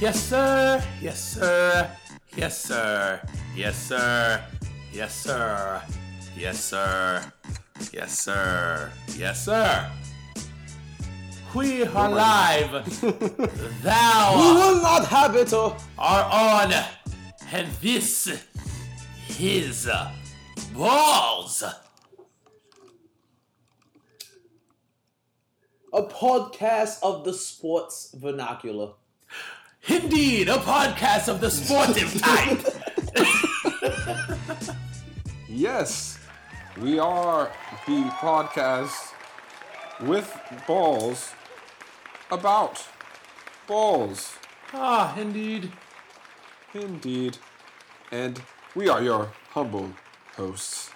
Yes, sir. Yes, sir. Yes, sir. Yes, sir. Yes, sir. Yes, sir. Yes, sir. Yes, sir. We are live. Thou We will not have it. Are on, and this is balls. A podcast of the sports vernacular. Indeed, a podcast of the sportive type. Yes, we are the podcast with balls about balls. ah, indeed. Indeed. And we are your humble hosts.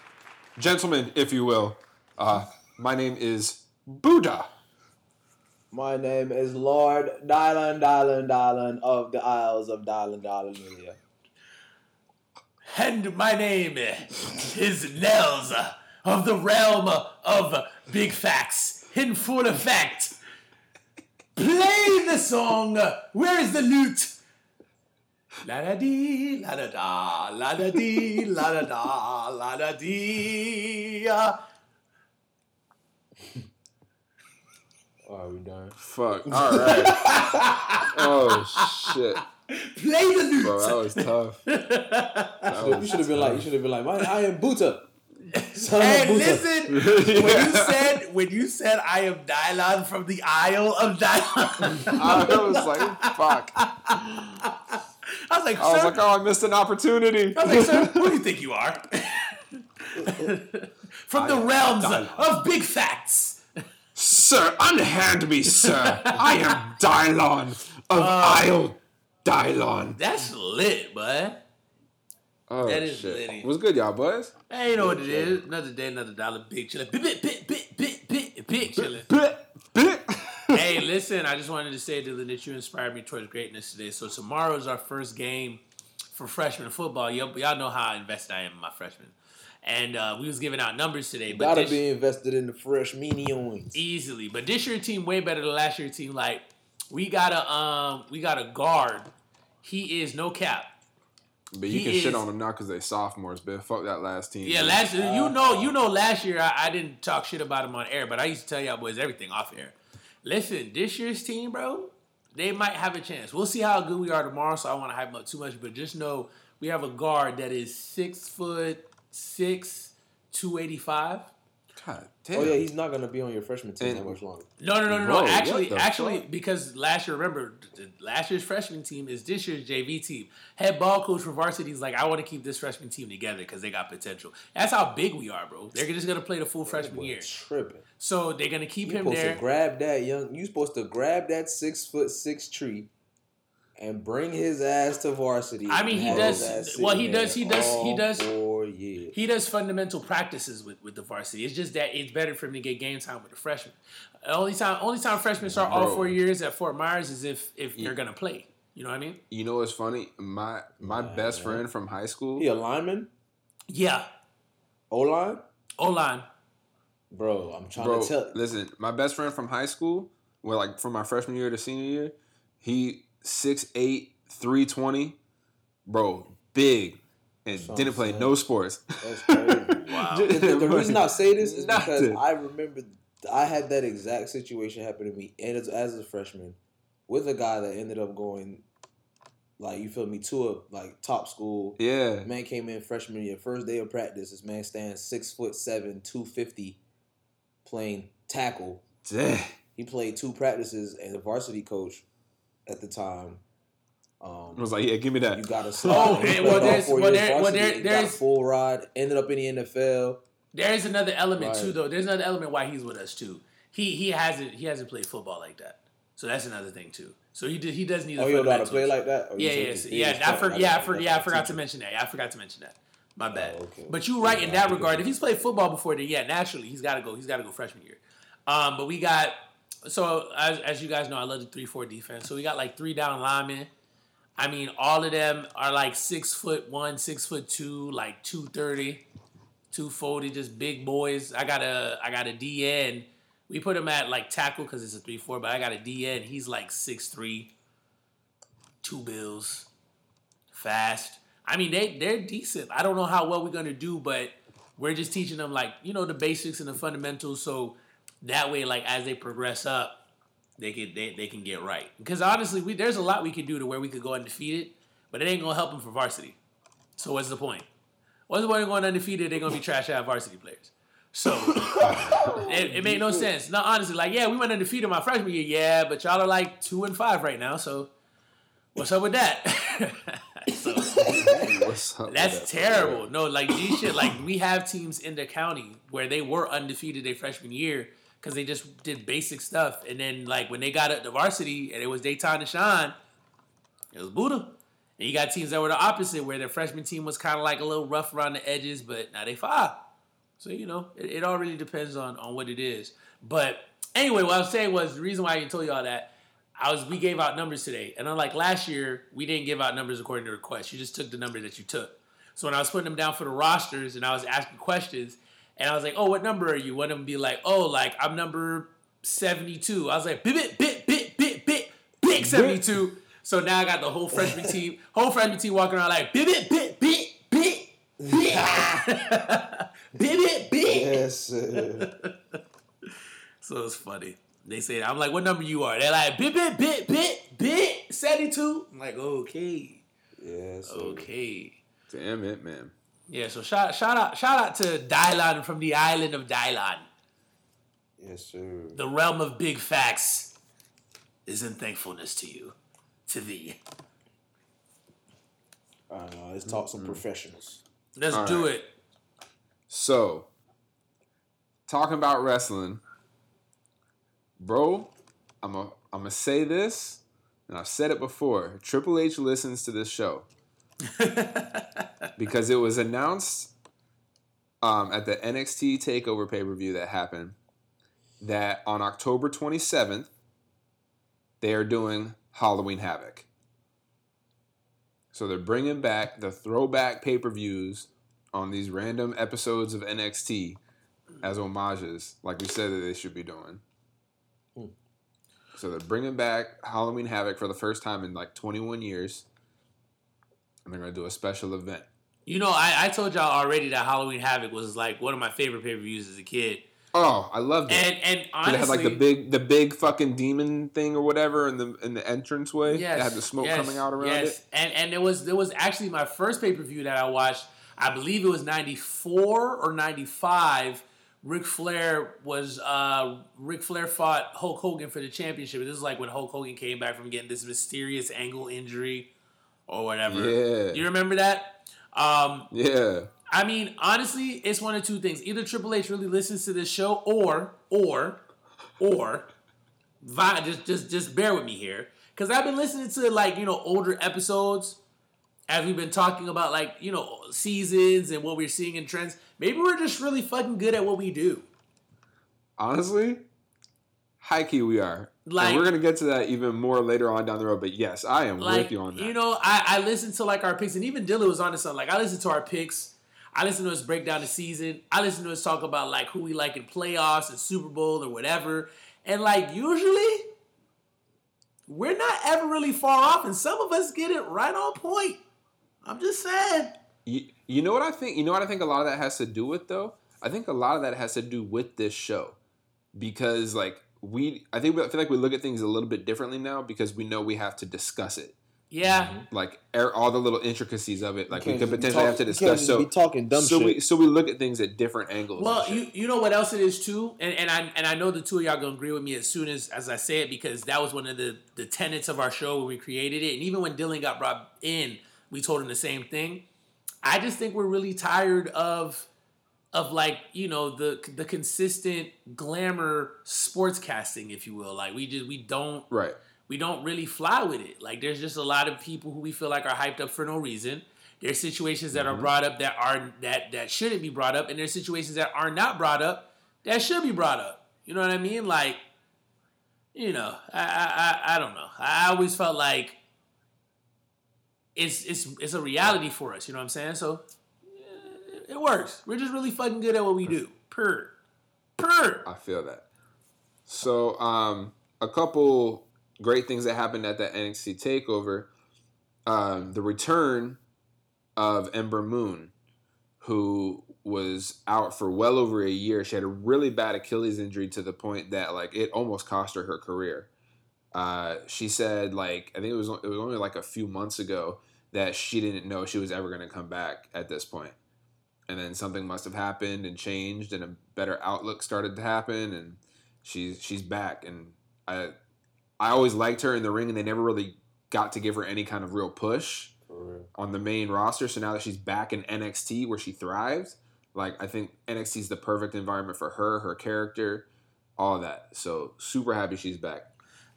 Gentlemen, if you will. Uh, my name is Buddha. My name is Lord Dylan Dylan Dylan of the Isles of Dylan Dylan. And my name is Nels of the realm of big facts in full effect. Play the song. Where is the lute? La da dee, la da da, la da dee, la da da, la da dee. Are we done? Fuck. Alright. oh, shit. Play the lute. Bro, that was tough. That You should have been like, you should have been like, my, I am Buddha. Son Hey, of Buddha. listen. When you said when you said I am Dylon from the Isle of Dylon, I was like, fuck. I was like, I was like, oh, I missed an opportunity. I was like, sir, who do you think you are? From the I am realms Dylon. of big facts. Sir, unhand me, sir. I am Dylon of uh, Isle Dylon. That's lit, bud. Oh, that is shit. litty. What's good, y'all boys? Hey, you know what it is? Another day, another dollar. Big chillin'. Big, big, big, big, big, big, big chillin'. Bit, bit. hey, listen, I just wanted to say, Dylan, that you inspired me towards greatness today. So tomorrow is our first game for freshman football. Y'all, y'all know how invested I am in my freshmen. And uh, we was giving out numbers today. But Gotta this- be invested in the fresh minions. easily. But this year team way better than last year team. Like we got a um we got a guard. He is no cap. But you He can is- shit on them now because they sophomores, but fuck that last team. Yeah, man. last year you know you know last year I, I didn't talk shit about him on air, but I used to tell y'all boys everything off air. Listen, this year's team, bro, they might have a chance. We'll see how good we are tomorrow. So I don't want to hype them up too much, but just know we have a guard that is six foot six, two eighty five. God damn. Oh yeah, he's not gonna be on your freshman team that much longer. No, no, no, no, Bro, no. what Actually, actually, fuck? because last year, remember, last year's freshman team is this year's JV team. Head ball coach for varsity is like, I want to keep this freshman team together because they got potential. That's how big we are, bro. They're just gonna play the full freshman year, tripping. so they're gonna keep You him supposed there. to grab that young. You supposed to grab that six foot six tree, and bring his ass to varsity. I mean, he does- his ass well, he does- he does- he does- Four years. He does fundamental practices with, with the varsity. It's just that it's better for him to get game time with the freshmen. Only time only time freshmen start all four years at Fort Myers is if if Yeah. they're gonna play. You know what I mean? You know what's funny? My my Nah, best friend from high school. He a lineman, Yeah. O line, O line. bro. I'm trying Bro, to tell. listen, my best friend from high school, well, like from my freshman year to senior year, he 6'8", 320, bro, big, and That's didn't play saying. no sports. That's crazy. Wow. the, the- the reason I say this is because I remember I had that exact situation happen to me and as, as a freshman with a guy that ended up going like you feel me to a like top school. Yeah, Man came in freshman year, first day of practice. This man stands six foot seven, two fifty, playing tackle. Damn. He played two practices and the varsity coach at the time. Um, I was like, yeah, give me that. you got to slide. Oh, He and played well, all there's- well, there- well, varsity, there- he got a there's- full ride. Ended up in the NFL. There is another element Right. too, though. There's another element why he's with us too. He he hasn't he hasn't played football like that, so that's another thing too. So he did, he does need. Oh, you don't know how to play like that? Or Yeah, yeah, so- yeah. I fuck? for, Like, yeah, I, for, yeah, I forgot to mention that. Yeah, I forgot to mention that. My bad. Oh, okay. But you're right in that regard. If he's played football before, then yeah, naturally he's got to go. He's got to go freshman year. Um, but we got so as, as you guys know, I love the three four defense. So we got like three down linemen. I mean, all of them are like six foot one, six foot two, like 230, 240, just big boys. I got a I got a DN. We put him at like tackle because it's a three four, but I got a DN. He's like six three, two bills, fast. I mean, they they're decent. I don't know how well we're gonna do, but we're just teaching them like you know the basics and the fundamentals. So that way, like as they progress up, they can they, they can get right. Because honestly, we there's a lot we could do to where we could go undefeated, but it ain't gonna help them for varsity. So what's the point? What's the point of going undefeated? They're gonna be trash out varsity players. So it, it made no sense. No, honestly, like yeah, we went undefeated my freshman year, yeah, but y'all are like two and five right now. So what's up with that? so, What's up with that's that? terrible. No, like these shit. Like we have teams in the county where they were undefeated their freshman year because they just did basic stuff, and then like when they got up to varsity and it was their time to shine, it was Buddha. And you got teams that were the opposite, where their freshman team was kind of like a little rough around the edges, but now they five. So you know, it, it all really depends on on what it is. But anyway, what I was saying was the reason why I told you all that. I was we gave out numbers today, and unlike last year, we didn't give out numbers according to request. You just took the number that you took. So when I was putting them down for the rosters, and I was asking questions, and I was like, "Oh, what number are you?" One of them be like, "Oh, like I'm number 72." I was like, "Bit bit bit bit bit bit big 72." So now I got the whole freshman team, whole freshman team walking around like bit bit bit bit bit bit bit bit bit. Yes, sir. So it's funny. They say I'm like, what number you are? They're like, bit bit bit bit bit seventy two. I'm like, okay, yes, okay. Damn it, man. Yeah. So shout shout out shout out to Dylan from the island of Dylan, Yes, sir. the realm of big facts. Is in thankfulness to you, to thee. I don't know. Let's talk some mm-hmm. professionals. Let's All do right. it. So, talking about wrestling, bro, I'm a I'm gonna say this, and I've said it before. Triple H listens to this show because it was announced um, at the NXT Takeover pay per view that happened that on October 27th they are doing Halloween Havoc. So they're bringing back the throwback pay per views on these random episodes of NXT as homages, like we said that they should be doing. Hmm. So they're bringing back Halloween Havoc for the first time in like 21 years, and they're gonna do a special event. You know, I, I told y'all already that Halloween Havoc was like one of my favorite pay per views as a kid, Oh, I loved it. and and honestly, it had like the big, the big fucking demon thing or whatever in the in the entranceway. Yes, it had the smoke yes, coming out around yes. it. And and there was there was actually my first pay per view that I watched. I believe it was ninety four or ninety five. Ric Flair was uh Ric Flair fought Hulk Hogan for the championship. This is like when Hulk Hogan came back from getting this mysterious ankle injury or whatever. Yeah. You remember that? Um Yeah, I mean, honestly, it's one of two things. Either Triple H really listens to this show, or, or, or, Vi- just just just bear with me here, because I've been listening to like you know older episodes as we've been talking about like you know seasons and what we're seeing in trends. Maybe we're just really fucking good at what we do. honestly, high key we are. Like- and we're gonna get to that even more later on down the road. But yes, I am Like with you on that. you know, I I listened to like our picks, and even Dylan was on to something. Like I listened to our picks. I listened to us break down the season. I listened to us talk about like who we like in playoffs and Super Bowl or whatever. And like usually, we're not ever really far off, and some of us get it right on point. I'm just saying. You, you know what I think? You know what I think a lot of that has to do with though? I think a lot of that has to do with this show. Because like we I think we, I feel like we look at things a little bit differently now because we know we have to discuss it. Yeah, Like er, all the little intricacies of it, like we could potentially talk- have to you can't discuss. just So be talking dumb so shit. we so we look at things at different angles. Well, you you know what else it is too, and, and I and I know the two of y'all gonna agree with me as soon as as I say it because that was one of the the tenets of our show when we created it, and even when Dylan got brought in, we told him the same thing. I just think we're really tired of of like you know the the consistent glamour sports casting, if you will. Like we just we don't right. we don't really fly with it. Like there's just a lot of people who we feel like are hyped up for no reason. There's situations that are mm-hmm. brought up that are that that shouldn't be brought up, and there's situations that are not brought up that should be brought up. You know what I mean? Like, you know, I I I, I don't know. I always felt like it's it's it's a reality for us. You know what I'm saying? So it works. We're just really fucking good at what we do. Per, per. I feel that. So, um, a couple great things that happened at that NXT takeover. um, the return of Ember Moon, who was out for well over a year. She had a really bad Achilles injury to the point that like it almost cost her her career. Uh, she said like I think it was it was only like a few months ago that she didn't know she was ever going to come back at this point. And then something must have happened and changed and a better outlook started to happen and she's she's back and I I always liked her in the ring and they never really got to give her any kind of real push on the main roster. So now that she's back in NXT where she thrives, like I think NXT is the perfect environment for her, her character, all that. So super happy she's back.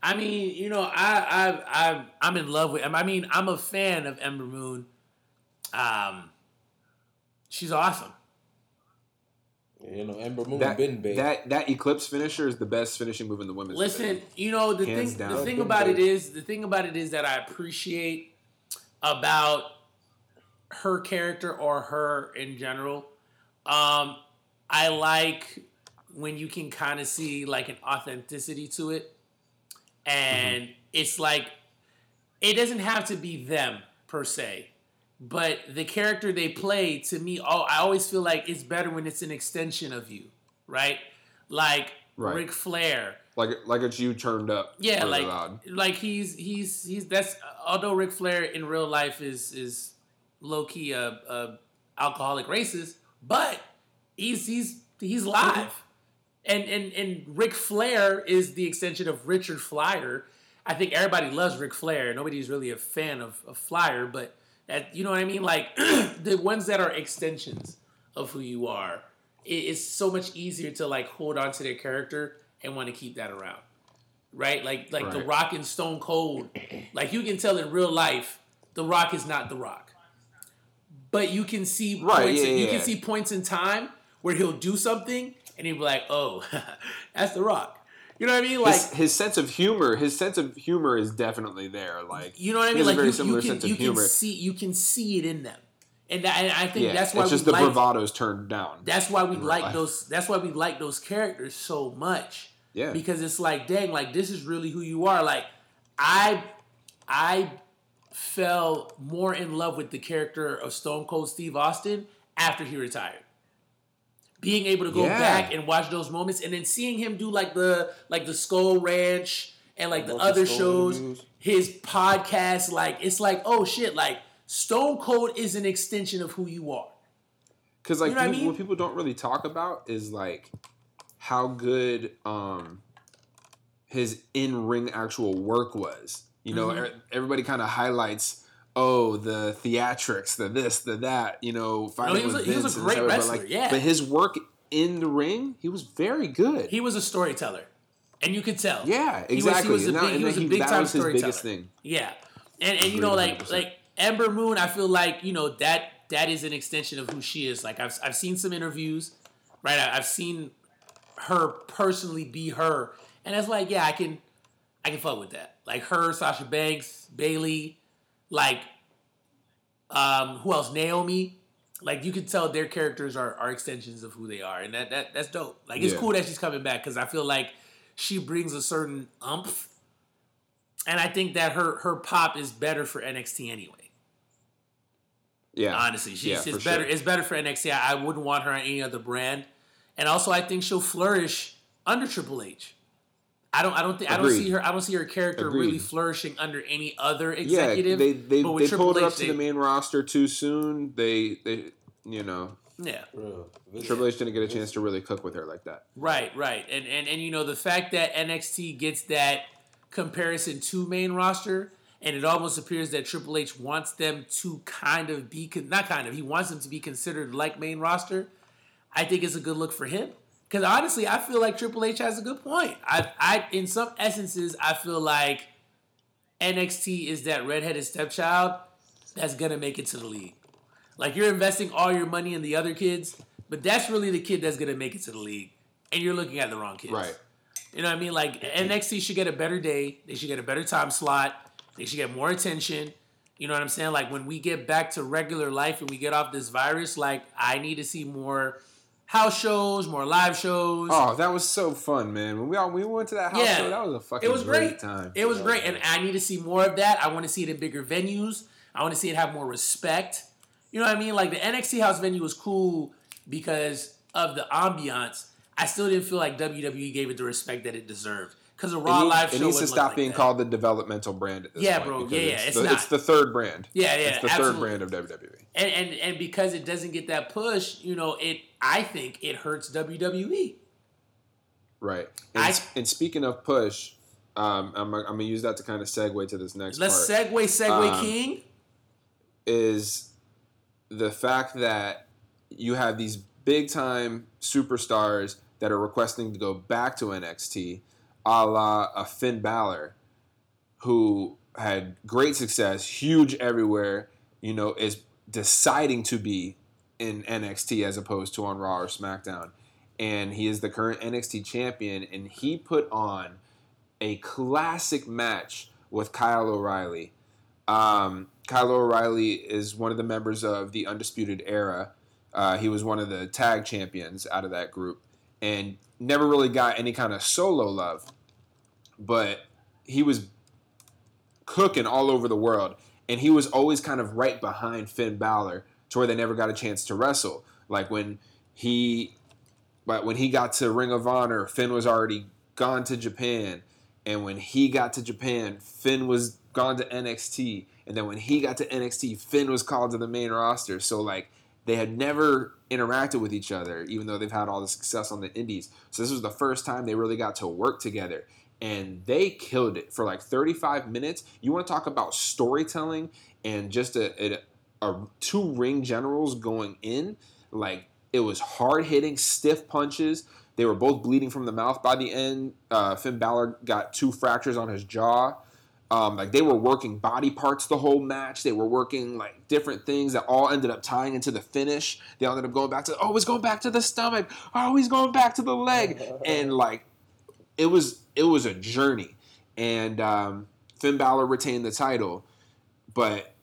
I mean, you know, I I I I'm in love with. I mean, I'm a fan of Ember Moon. Um, she's awesome. You know, Ember Moon That, been big. that that Eclipse finisher is the best finishing move in the women's. Listen, division. you know the Hands thing. down. The thing about it big. is the thing about it is that I appreciate about her character or her in general. Um, I like when you can kind of see like an authenticity to it, and it's like it doesn't have to be them per se, but the character they play to me, I always feel like it's better when it's an extension of you, right? Like Right. Ric Flair. like like it's you turned up. Yeah, like loud. like he's he's he's that's although Ric Flair in real life is is low key a, a alcoholic racist, but he's he's he's mm-hmm. live, and and and Ric Flair is the extension of Richard Fliehr. I think everybody loves Ric Flair. Nobody's really a fan of, of Fliehr, but that you know what I mean. Like the ones that are extensions of who you are, it, it's so much easier to like hold on to their character and want to keep that around right? Like like The Rock and Stone Cold. Like you can tell in real life, The Rock is not The Rock. But you can see Right, points yeah, you yeah. can see points in time where he'll do something and he'll be like, "Oh, that's The Rock." You know what I mean? Like his, his sense of humor, his sense of humor is definitely there. Like you know what I he mean? has a Like very you, similar you can sense of you can humor. see you can see it in them. And, that, and I think yeah, that's why it's we just the like bravado's turned down. that's why we like life. those that's why we like those characters so much yeah, because it's like dang like this is really who you are like i i fell more in love with the character of stone cold steve austin after he retired being able to go Yeah. back and watch those moments and then seeing him do like the like the skull ranch and like the Love the other shows his podcast like it's like oh shit like stone cold is an extension of who you are because like You know what I people, mean? what people don't really talk about is like how good um his in ring actual work was. You know, Mhm. e- everybody kind of highlights. Oh, the theatrics, the this, the that. You know, fighting he was with a- he was a great stuff, but, like, yeah. But his work in the ring, he was very good. he was a storyteller and you could tell yeah, He was- he exactly. was a big- he was a big time was his biggest storyteller. thing. Yeah, and and you know like like Ember Moon, I feel like you know that that is an extension of who she is. Like I've I've seen some interviews, right? I- I've seen her personally be her, and it's like yeah, I can I can fuck with that. Like her, Sasha Banks, Bayley, like um who else? Naomi. Like you can tell their characters are, are extensions of who they are, and that, that that's dope. Like it's Yeah. cool that she's coming back because I feel like she brings a certain umph and I think that her her pop is better for NXT anyway. Yeah, Honestly, she's yeah, it's better. sure. It's better for NXT. I, I wouldn't want her on any other brand, and also I think she'll flourish under Triple H. I don't. I don't think. I don't see her. I don't see her character really flourishing under any other yeah, they they, but with they Triple pulled her H, up to they- the main roster too soon. They they you know Yeah. Bro, Triple H didn't get a chance to really cook with her like that. Right. Right. And and and you know the fact that NXT gets that comparison to main roster. And it almost appears that Triple H wants them to kind of be, con- not kind of, he wants them to be considered like main roster. I think it's a good look for him. Because honestly, I feel like Triple H has a good point. I, I, in some essences, I feel like NXT is that redheaded stepchild that's gonna make it to the league. Like you're investing all your money in the other kids, but that's really the kid that's gonna make it to the league, and you're looking at the wrong kids. Right. You know what I mean? Like NXT should get a better day. They should get a better time slot. They should get more attention. You know what I'm saying? Like when we get back to regular life and we get off this virus, like I need to see more house shows, more live shows. Oh, that was so fun, man. When we all we went to that house Yeah. show, that was a fucking it was great. time. It was great, and I need to see more of that. I want to see it in bigger venues. I want to see it have more respect. You know what I mean? Like the NXT house venue was cool because of the ambiance. I still didn't feel like WWE gave it the respect that it deserved because a Raw it needs, live show it needs to stop like being that. called the developmental brand Yeah, bro. Yeah, yeah, It's, it's the, not. it's the third brand. Yeah, yeah, It's the absolutely. third brand of. WWE. and, and and because it doesn't get that push, you know, it I think it hurts. WWE. Right. And, I- and speaking of push, um, I'm, I'm going to use that to kind of segue to this next Let's part. segue, segue Um, King. is the fact that you have these big time superstars that are requesting to go back to NXT, a la a Finn Balor, who had great success, huge everywhere, you know, is deciding to be in NXT as opposed to on Raw or SmackDown. And he is the current NXT champion, and he put on a classic match with Kyle O'Reilly. Um, Kyle O'Reilly is one of the members of the Undisputed Era. Uh, he was one of the tag champions out of that group and never really got any kind of solo love. But he was cooking all over the world. And he was always kind of right behind Finn Balor to where they never got a chance to wrestle. Like when he but when he got to Ring of Honor, Finn was already gone to Japan. And when he got to Japan, Finn was gone to NXT. And then when he got to NXT, Finn was called to the main roster. So like they had never interacted with each other, even though they've had all the success on the indies. So this was the first time they really got to work together. And they killed it for like 35 minutes. You want to talk about storytelling and just a, a, a two ring generals going in like it was hard hitting, stiff punches. They were both bleeding from the mouth by the end. Uh, Finn Balor got two fractures on his jaw. Um, like they were working body parts the whole match. They were working like different things that all ended up tying into the finish. They all ended up going back to oh, he's going back to the stomach. Oh, he's going back to the leg. And like it was it was a journey. And um, Finn Balor retained the title, but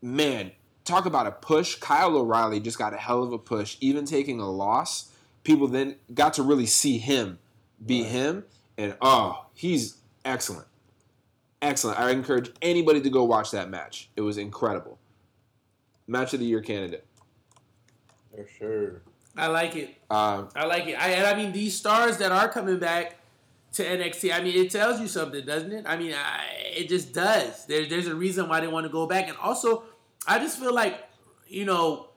man, talk about a push. Kyle O'Reilly just got a hell of a push, even taking a loss. People then got to really see him be Right. him, and oh, he's excellent, excellent. I encourage anybody to go watch that match. It was incredible. Match of the year candidate. For sure. I like it. Uh, I like it. I, and I mean, these stars that are coming back to NXT, I mean, it tells you something, doesn't it? I mean, I, it just does. There, there's a reason why they want to go back. And also, I just feel like, you know,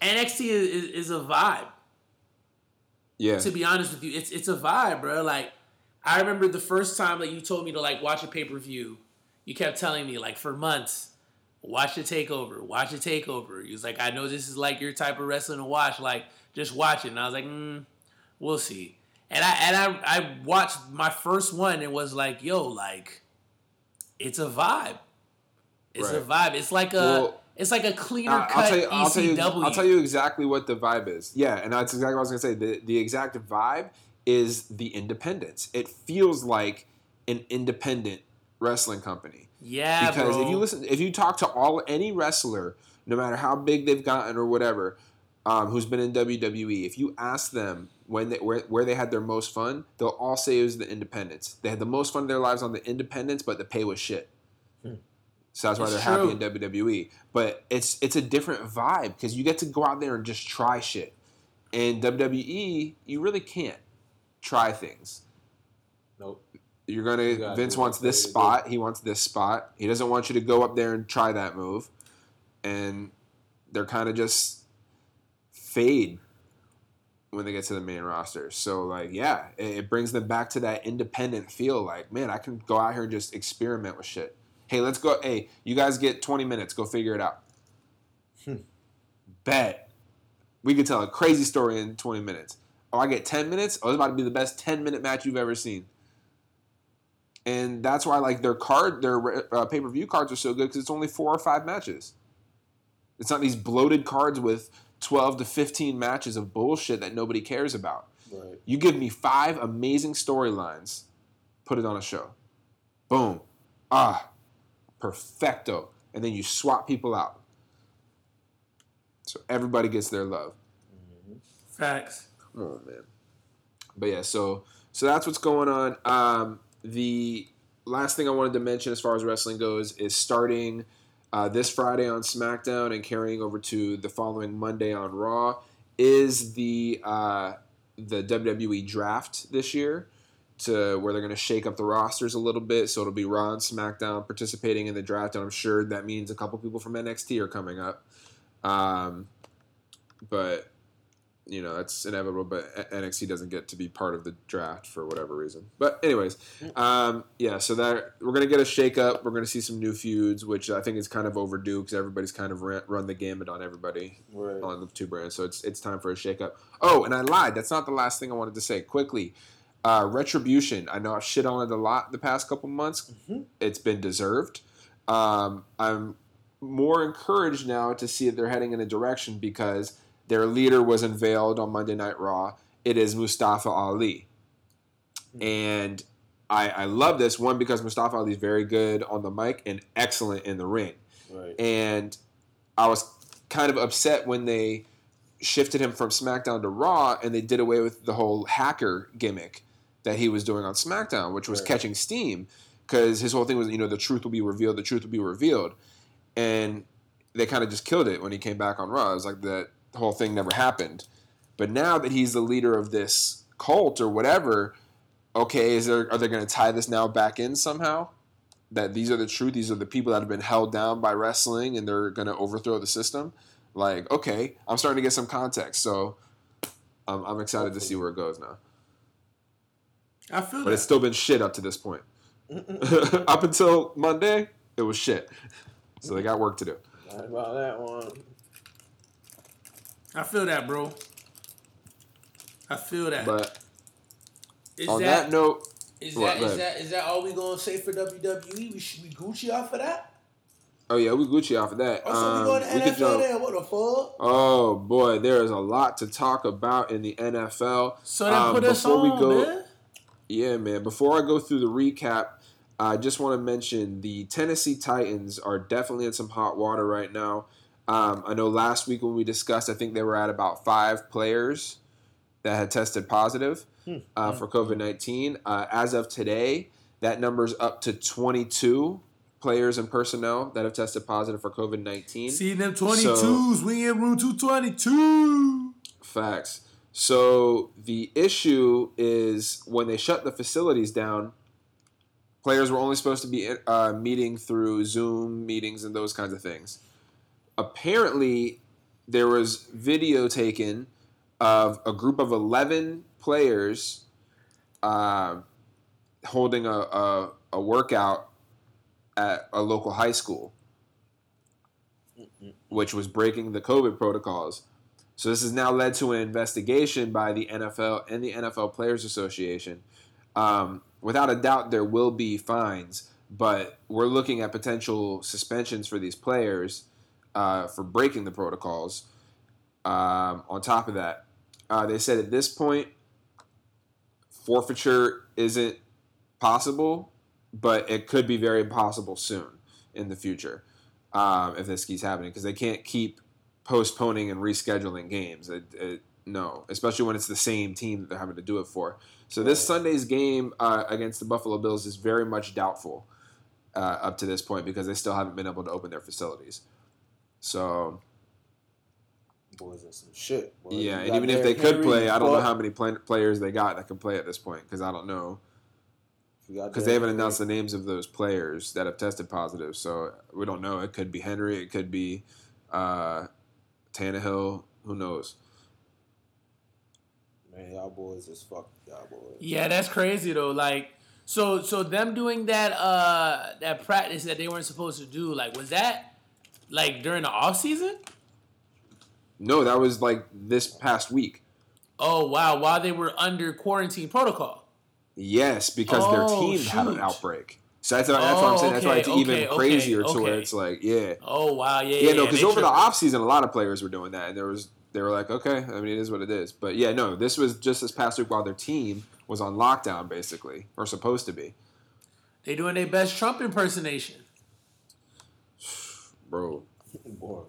NXT is, is, is a vibe. yeah, To be honest with you, it's it's a vibe, bro. Like, I remember the first time that you told me to like watch a pay per view. You kept telling me like for months, watch the takeover, watch the takeover. You was like, I know this is like your type of wrestling to watch. Like, just watch it. And I was like, mm, we'll see. And I and I I watched my first one and was like, yo, like, it's a vibe. It's a vibe. It's like a Well, it's like a cleaner Uh, cut I'll tell you. I'll tell you. I'll tell you exactly what the vibe is. Yeah, and that's exactly what I was gonna say. The the exact vibe is the independence. It feels like an independent wrestling company. Yeah, because bro. if you listen, if you talk to all any wrestler, no matter how big they've gotten or whatever, um, who's been in WWE, if you ask them when they where, where they had their most fun, they'll all say it was the independence. They had the most fun of their lives on the independence, but the pay was shit. So that's why It's they're true. happy in WWE. But it's it's a different vibe because you get to go out there and just try shit. In WWE, you really can't try things. Nope. You're gonna You Vince wants this spot. He wants this spot. He doesn't want you to go up there and try that move. And they're kind of just fade when they get to the main roster. So like, yeah, it, it brings them back to that independent feel. Like, man, I can go out here and just experiment with shit. Hey, let's go. Hey, you guys get 20 minutes. Go figure it out. Hmm. Bet. We could tell a crazy story in 20 minutes. Oh, I get 10 minutes. Oh, it's about to be the best 10 minute match you've ever seen. And that's why like their card, their uh, pay per view cards are so good because it's only four or five matches. It's not these bloated cards with 12 to 15 matches of bullshit that nobody cares about. Right. You give me five amazing storylines, put it on a show. Boom. Ah, perfecto. And then you swap people out. So everybody gets their love. Facts. Come on, man. But yeah, so so that's what's going on. Um, the last thing I wanted to mention as far as wrestling goes is starting uh, this Friday on SmackDown and carrying over to the following Monday on Raw is the uh, the WWE draft this year to where they're going to shake up the rosters a little bit. So it'll be Raw and SmackDown participating in the draft, and I'm sure that means a couple people from NXT are coming up. Um, but you know that's inevitable. But NXT doesn't get to be part of the draft for whatever reason. But anyways, um, yeah. So that we're gonna get a shake up. We're gonna see some new feuds, which I think is kind of overdue because everybody's kind of ran, run the gamut on everybody Right. on the two brands. So it's it's time for a shake up. Oh, and I lied. That's not the last thing I wanted to say. Quickly, uh, Retribution. I know I've shit on it a lot the past couple months. Mhm. It's been deserved. Um, I'm more encouraged now to see that they're heading in a direction because their leader was unveiled on Monday Night Raw. It is Mustafa Ali. And I, I love this one because Mustafa Ali is very good on the mic and excellent in the ring. Right. And I was kind of upset when they shifted him from SmackDown to Raw and they did away with the whole hacker gimmick that he was doing on SmackDown, which was Right. catching steam because his whole thing was, you know, the truth will be revealed, the truth will be revealed. And they kind of just killed it when he came back on Raw. It was like that whole thing never happened. But now that he's the leader of this cult or whatever, okay, is there are they going to tie this now back in somehow? That these are the truth, these are the people that have been held down by wrestling, and they're going to overthrow the system. Like, okay, I'm starting to get some context, so I'm, I'm excited to see where it goes now. I feel But that. it's still been shit up to this point. up until Monday, it was shit. So they got work to do. Not about that one. I feel that, bro. I feel that. But is on that, that note, is What, that go is ahead. that is that all we gonna say for WWE? We should we Gucci off of that? oh yeah, we Gucci off of that. Also, Um, we going to NFL jump- then. What the fuck? Oh boy, there is a lot to talk about in the NFL. So then Um, put us before we on, go- man. Yeah, man. Before I go through the recap, I just want to mention the Tennessee Titans are definitely in some hot water right now. Um, I know last week when we discussed, I think they were at about five players that had tested positive uh, for COVID 19. Uh, as of today, that number's up to 22 players and personnel that have tested positive for COVID 19. See them 22s. we in room 222. Facts. So the issue is when they shut the facilities down, players were only supposed to be uh, meeting through Zoom meetings and those kinds of things. Apparently, there was video taken of a group of 11 players uh, holding a, a, a workout at a local high school, which was breaking the COVID protocols. So this has now led to an investigation by the NFL and the NFL Players Association. Um, without a doubt, there will be fines, but we're looking at potential suspensions for these players uh, for breaking the protocols. Um, on top of that, uh, they said at this point, forfeiture isn't possible, but it could be very possible soon in the future um, if this keeps happening because they can't keep postponing and rescheduling games. It, it, no, especially when it's the same team that they're having to do it for. So this. Sunday's game uh, against the Buffalo Bills is very much doubtful uh, up to this point because they still haven't been able to open their facilities. So Boys in some shit. boy. yeah, and even if they could play, I don't know how many play- players they got that can play at this point because I don't know because they haven't announced the names of those players that have tested positive. So we don't know. It could be Henry. It could be uh, Tannehill. Who knows? Man, y'all boys is fuck y'all boys. Yeah, that's crazy though. Like, so so them doing that uh that practice that they weren't supposed to do, like, was that like during the off season? No, that was like this past week. Oh wow, while they were under quarantine protocol. Yes, because their Oh, team had an outbreak. So that's, that's what I'm Oh, saying. That's why okay, it's even okay, okay, crazier to where it's like, yeah, Oh wow, yeah, yeah, yeah. no, because they over the tripping. off season, a lot of players were doing that, and there was they were like, okay, I mean, it is what it is. But yeah, no, this was just this past week while their team was on lockdown, basically, or supposed to be, they doing their best Trump impersonation. bro. Boy.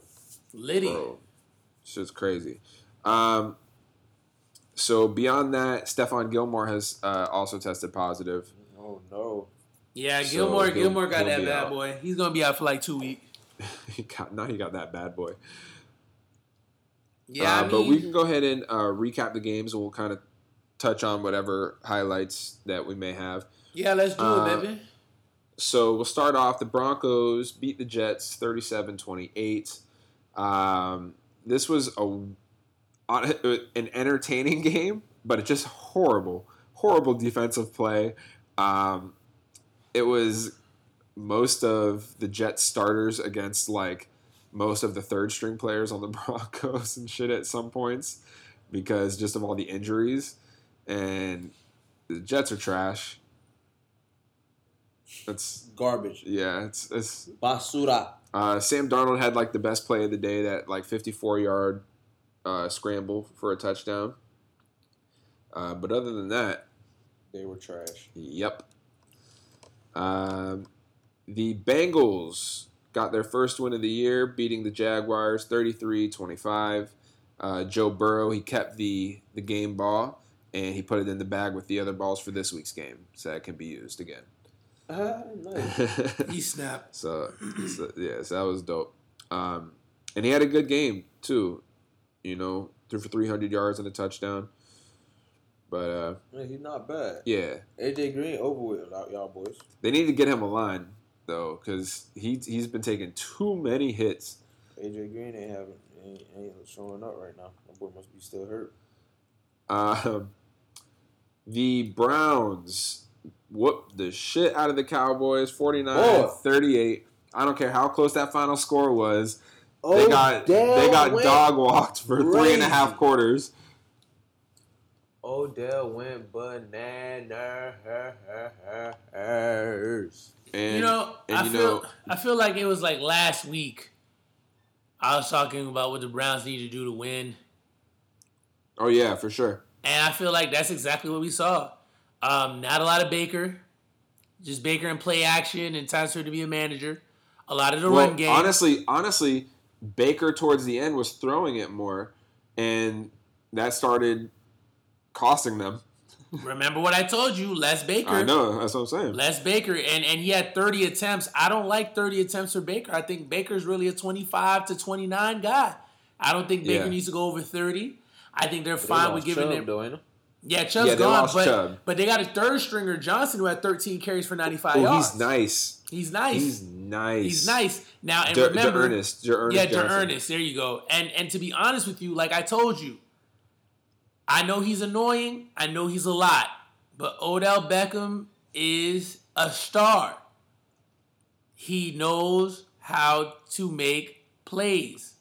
Liddy. Bro, shit's crazy. Um, so beyond that, Stephon Gilmore has uh, also tested positive. Oh no. Yeah, Gilmore he'll- Gilmore got that bad out. boy. He's gonna be out for like two weeks. he got now he got that bad boy. Yeah, Uh, I mean, but we can go ahead and uh, recap the games, and we'll kind of touch on whatever highlights that we may have. yeah, let's do uh, it, baby. So we'll start off. The Broncos beat the Jets 37-28. Um, this was a an entertaining game, but it's just horrible, horrible defensive play. Um, it was most of the Jets starters against like most of the third string players on the Broncos and shit at some points because just of all the injuries and the Jets are trash. It's Garbage. yeah, it's it's Basura. uh, Sam Darnold had like the best play of the day, that like 54 yard uh, scramble for a touchdown. Uh, but other than that, They were trash. yep. Um, the Bengals got their first win of the year, beating the Jaguars 33 25. Uh, Joe Burrow, he kept the, the game ball and he put it in the bag with the other balls for this week's game so that can be used again. Ah, nice. He snapped. So, so yeah, so that was dope. Um, and he had a good game too. You know, threw for three hundred yards and a touchdown. But uh, he's not bad. yeah, AJ Green over with y'all y'all boys. they need to get him a line though, because he he's been taking too many hits. AJ Green ain't having ain't, ain't showing up right now. My boy must be still hurt. Um, the Browns whooped the shit out of the Cowboys, 49-38. I don't care how close that final score was. They got they got dog walked for three and a half quarters. Odell went bananas. And you know, and I you feel know, I feel like it was like last week. I was talking about what the Browns need to do to win, oh yeah, for sure. and I feel like that's exactly what we saw. Um, not a lot of Baker, just Baker and play action and times for him to be a manager. A lot of the Well, run game. honestly, honestly, Baker towards the end was throwing it more, and that started costing them. Remember what I told you? Les Baker. I know that's what I'm saying. Les Baker, and and he had 30 attempts. I don't like 30 attempts for Baker. I think Baker's really a 25 to 29 guy. I don't think Baker Yeah. needs to go over 30. I think they're fine with giving them. though, Yeah, Chubb's Yeah, gone, but Chubb. but they got a third stringer Johnson who had 13 carries for 95 Oh, yards. he's nice. He's nice. He's nice. He's, nice. nice. Now and De, remember, Ernest. Ernest yeah, Johnson. Ernest. There you go. And and to be honest with you, like I told you, I know he's annoying. I know he's a lot, but Odell Beckham is a star. He knows how to make plays.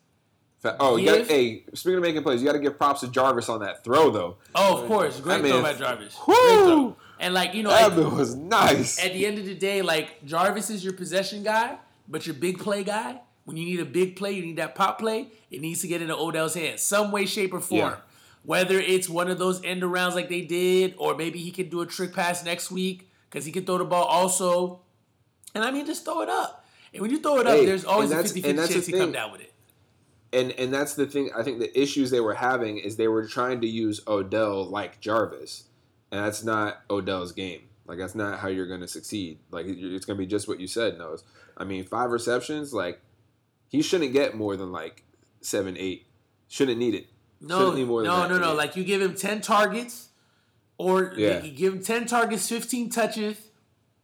Oh, you got Give- hey. Speaking of making plays, you got to give props to Jarvis on that throw though. Oh, of course, great That throw by Jarvis. Woo! Great throw. And like you know, That at, was nice. at the end of the day, like Jarvis is your possession guy, but your big play guy. When you need a big play, you need that pop play. It needs to get into Odell's hands, some way, shape, or form. Yeah. Whether it's one of those end arounds like they did, or maybe he could do a trick pass next week because he can throw the ball also. And I mean, just throw it up. And when you throw it up, there's always a 50 50 chance he come down with it. and and that's the thing. I think the issues they were having is they were trying to use Odell like Jarvis, and that's not Odell's game. Like that's not how you're going to succeed. Like it's going to be just what you said. Knows. I mean, five receptions. Like he shouldn't get more than like seven, eight. Shouldn't need it. No, need more than no, that no, no. Like you give him ten targets, or Yeah. you give him ten targets, fifteen touches,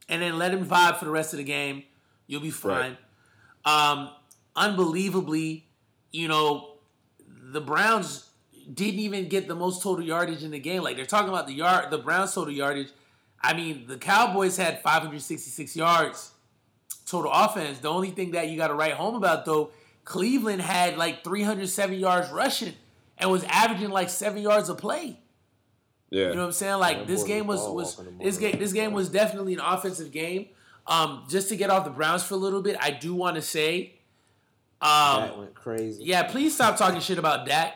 and then let him vibe for the rest of the game. You'll be fine. Um, unbelievably, you know, the Browns didn't even get the most total yardage in the game. Like they're talking about the yard, the Browns total yardage. I mean, the Cowboys had 566 yards total offense. The only thing that you got to write home about though, Cleveland had like 307 yards rushing and was averaging like seven yards a play. Yeah. You know what I'm saying? Like That this game was was ball was walking the this game this game was definitely an offensive game. Um, just to get off the Browns for a little bit, I do want to say, that um, went crazy. yeah, please stop talking shit about Dak.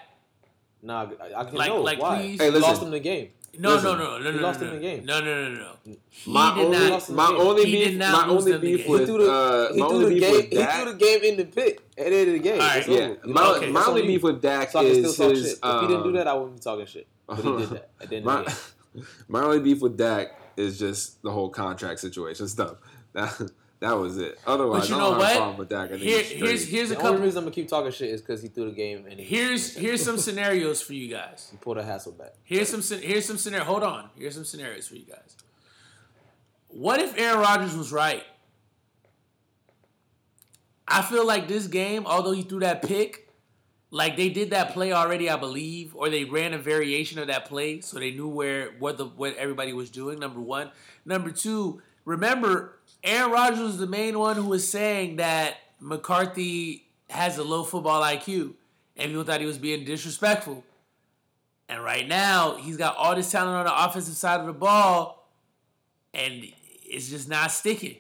Nah, I, I can Like- know like, why. please- Hey, he listen. lost him the game. No, Listen, no, no, no, no, he no, lost no, in. No, no, no, no, no. He my did only, not. lost in the my game. only beef, my only them the beef game. He with, threw the, uh, he my threw only the beef game. with He Dak. threw the game in the pit at the end of the game. All right. It's Yeah, over. My, okay, my only beef with Dak So is his. shit. If he didn't do um, that, I wouldn't be talking shit. But he did that at the end of my, the game. my only beef with Dak is just the whole contract situation. It's dumb. That, That was it. Otherwise, But you I know don't have what? a problem with Dak. I think Here, he's here's here's a The only couple. reason I'm gonna keep talking shit is because he threw the game and Here's here's some scenarios for you guys. he pulled a Hasselbeck. Here's some here's some scenario. Hold on. Here's some scenarios for you guys. What if Aaron Rodgers was right? I feel like this game, although he threw that pick, like they did that play already, I believe, or they ran a variation of that play, so they knew where what the what everybody was doing. Number one, number two. Remember, Aaron Rodgers was the main one who was saying that McCarthy has a low football IQ, and people thought he was being disrespectful. And right now, he's got all this talent on the offensive side of the ball, and it's just not sticking.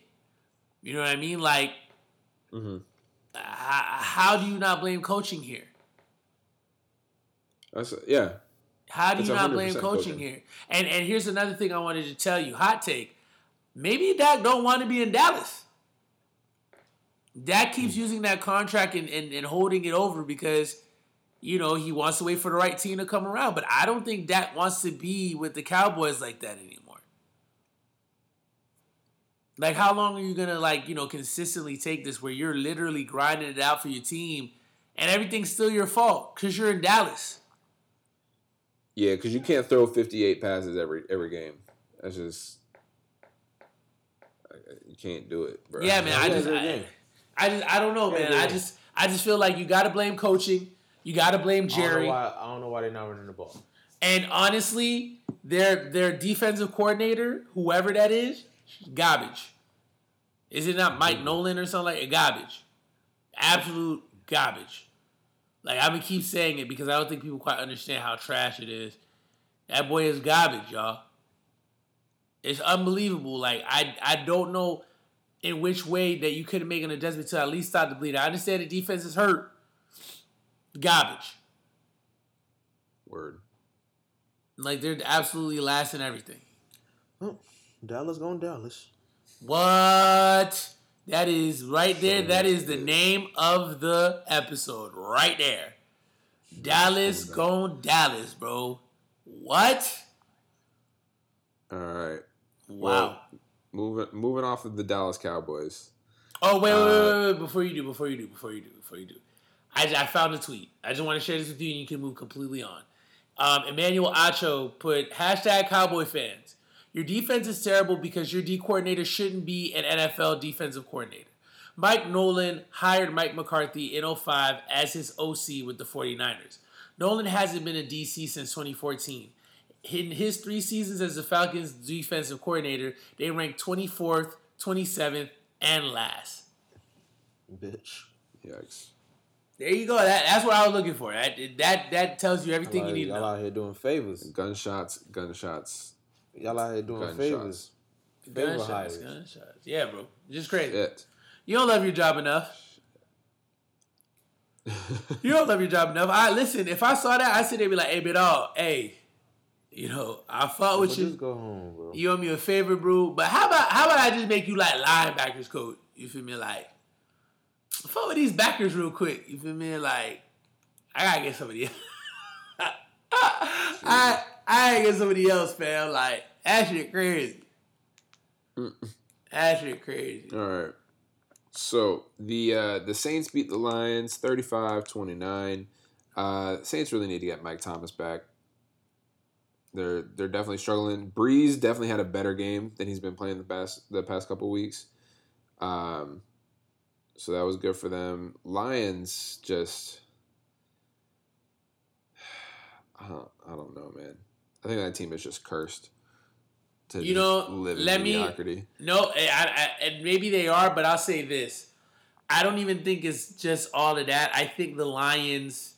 You know what I mean? Like, Mhm. h- how do you not blame coaching here? That's, yeah. How do It's you not blame coaching, coaching. here? And and here's another thing I wanted to tell you. Hot take. Maybe Dak don't want to be in Dallas. Dak Hmm. keeps using that contract and, and, and holding it over because, you know, he wants to wait for the right team to come around. But I don't think Dak wants to be with the Cowboys like that anymore. Like, how long are you gonna like, you know, consistently take this where you're literally grinding it out for your team and everything's still your fault because you're in Dallas? Yeah, because you can't throw 58 passes every every game. That's just I- I- you can't do it, bro. Yeah, man. I just, I. I just, I don't know, Yeah, man. I just, I just feel like you got to blame coaching. You got to blame I don't, Jerry. why, I don't know why they're not running the ball. And honestly, their their defensive coordinator, whoever that is, garbage. Is it not Mike mm-hmm. Nolan or something like Garbage. Absolute garbage. Like I'm gonna keep saying it because I don't think people quite understand how trash it is. That boy is garbage, y'all. It's unbelievable. Like I I don't know in which way that you could make an adjustment to at least stop the bleed. I understand the defense is hurt. Garbage. Word. Like they're absolutely last in everything. Oh, Dallas going Dallas. What? That is right there. So That is the good. name of the episode right there. Dallas So gone Dallas, bro. What? All right. Wow. Moving moving off of the Dallas Cowboys. oh wait, wait, uh, wait, wait, wait! Before you do, before you do, before you do, before you do, I, I found a tweet. I just want to share this with you, and you can move completely on. Um, Emmanuel Acho put hashtag Cowboy fans. Your defense is terrible because your D coordinator shouldn't be an NFL defensive coordinator. Mike Nolan hired Mike McCarthy in 05 as his OC with the 49ers. Nolan hasn't been a DC since 2014. In his three seasons as the Falcons defensive coordinator, they ranked 24th, 27th, and last. Bitch. Yikes. There you go. That, that's what I was looking for. That that that tells you everything Y'all, you need to know. y'all out here doing favors. Gunshots, gunshots. Y'all out here doing Gunshots. favors. Favor Gunshots, hires. gunshots. Yeah, bro. Just crazy. It. You don't love your job enough. You don't love your job enough. I listen. If I saw that, I sit there and be like, "Hey, bit all, hey, you know, I fought with you. just go home, bro. You owe me a favor, bro. But how about how about I just make you like linebackers coach? You feel me? Like, fuck with these backers real quick. You feel me? Like, I gotta get somebody. else. I I gotta get somebody else, fam. Like, that shit crazy. That shit crazy. All right. So the uh, the Saints beat the Lions 35-29. Uh, Saints really need to get Mike Thomas back. They're they're definitely struggling. Brees definitely had a better game than he's been playing the past the past couple weeks. Um, so that was good for them. Lions just I don't, I don't know, man. I think that team is just cursed. To You just know, live let me- No, I, I, and maybe they are, but I'll say this: I don't even think it's just all of that. I think the Lions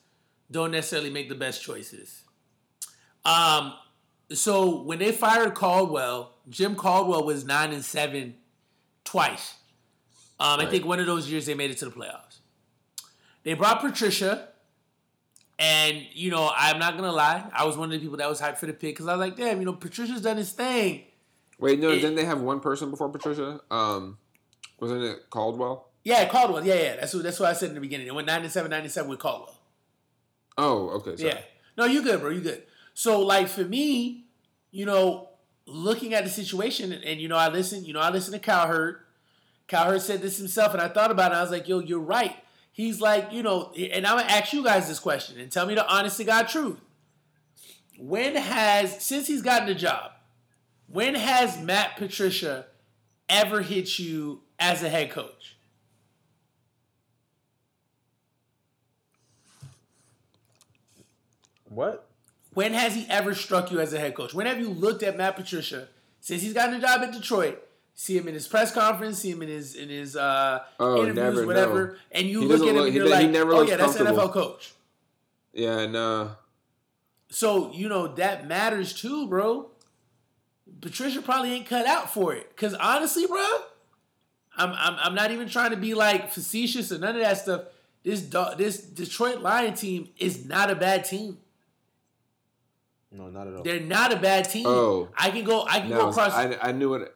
don't necessarily make the best choices. Um, so when they fired Caldwell, Jim Caldwell was nine and seven twice. Um, I think one of those years they made it to the playoffs. They brought Patricia, and you know I'm not gonna lie, I was one of the people that was hyped for the pick because I was like, damn, you know Patricia's done his thing. Wait, no, It- didn't they have one person before Patricia? Um, wasn't it Caldwell? Yeah, Caldwell. Yeah, yeah. That's what that's what I said in the beginning. It went 97, 97 with Caldwell. Oh, okay. Sorry. Yeah. No, you good, bro. You good. So like for me, you know, looking at the situation and, and, you know, I listen, you know, I listen to Cowherd Cowherd said this himself, and I thought about it. I was like, yo, you're right. He's like, you know, and I'm gonna ask you guys this question and tell me the honest to God truth. When has since he's gotten the job, when has Matt Patricia ever hit you as a head coach? What? When has he ever struck you as a head coach? When have you looked at Matt Patricia since he's gotten a job at Detroit? See him in his press conference, see him in his in his uh, Oh, interviews, never, whatever, no. and you He look at him look- and you're he like, never "Oh yeah, that's an. NFL coach." Yeah, no. So you know that matters too, bro. Patricia probably ain't cut out for it. Cause honestly, bro, I'm I'm, I'm not even trying to be like facetious or none of that stuff. This this Detroit Lion team is not a bad team. No, not at all. They're not a bad team. Oh. I can go. I can go across. I, I knew what.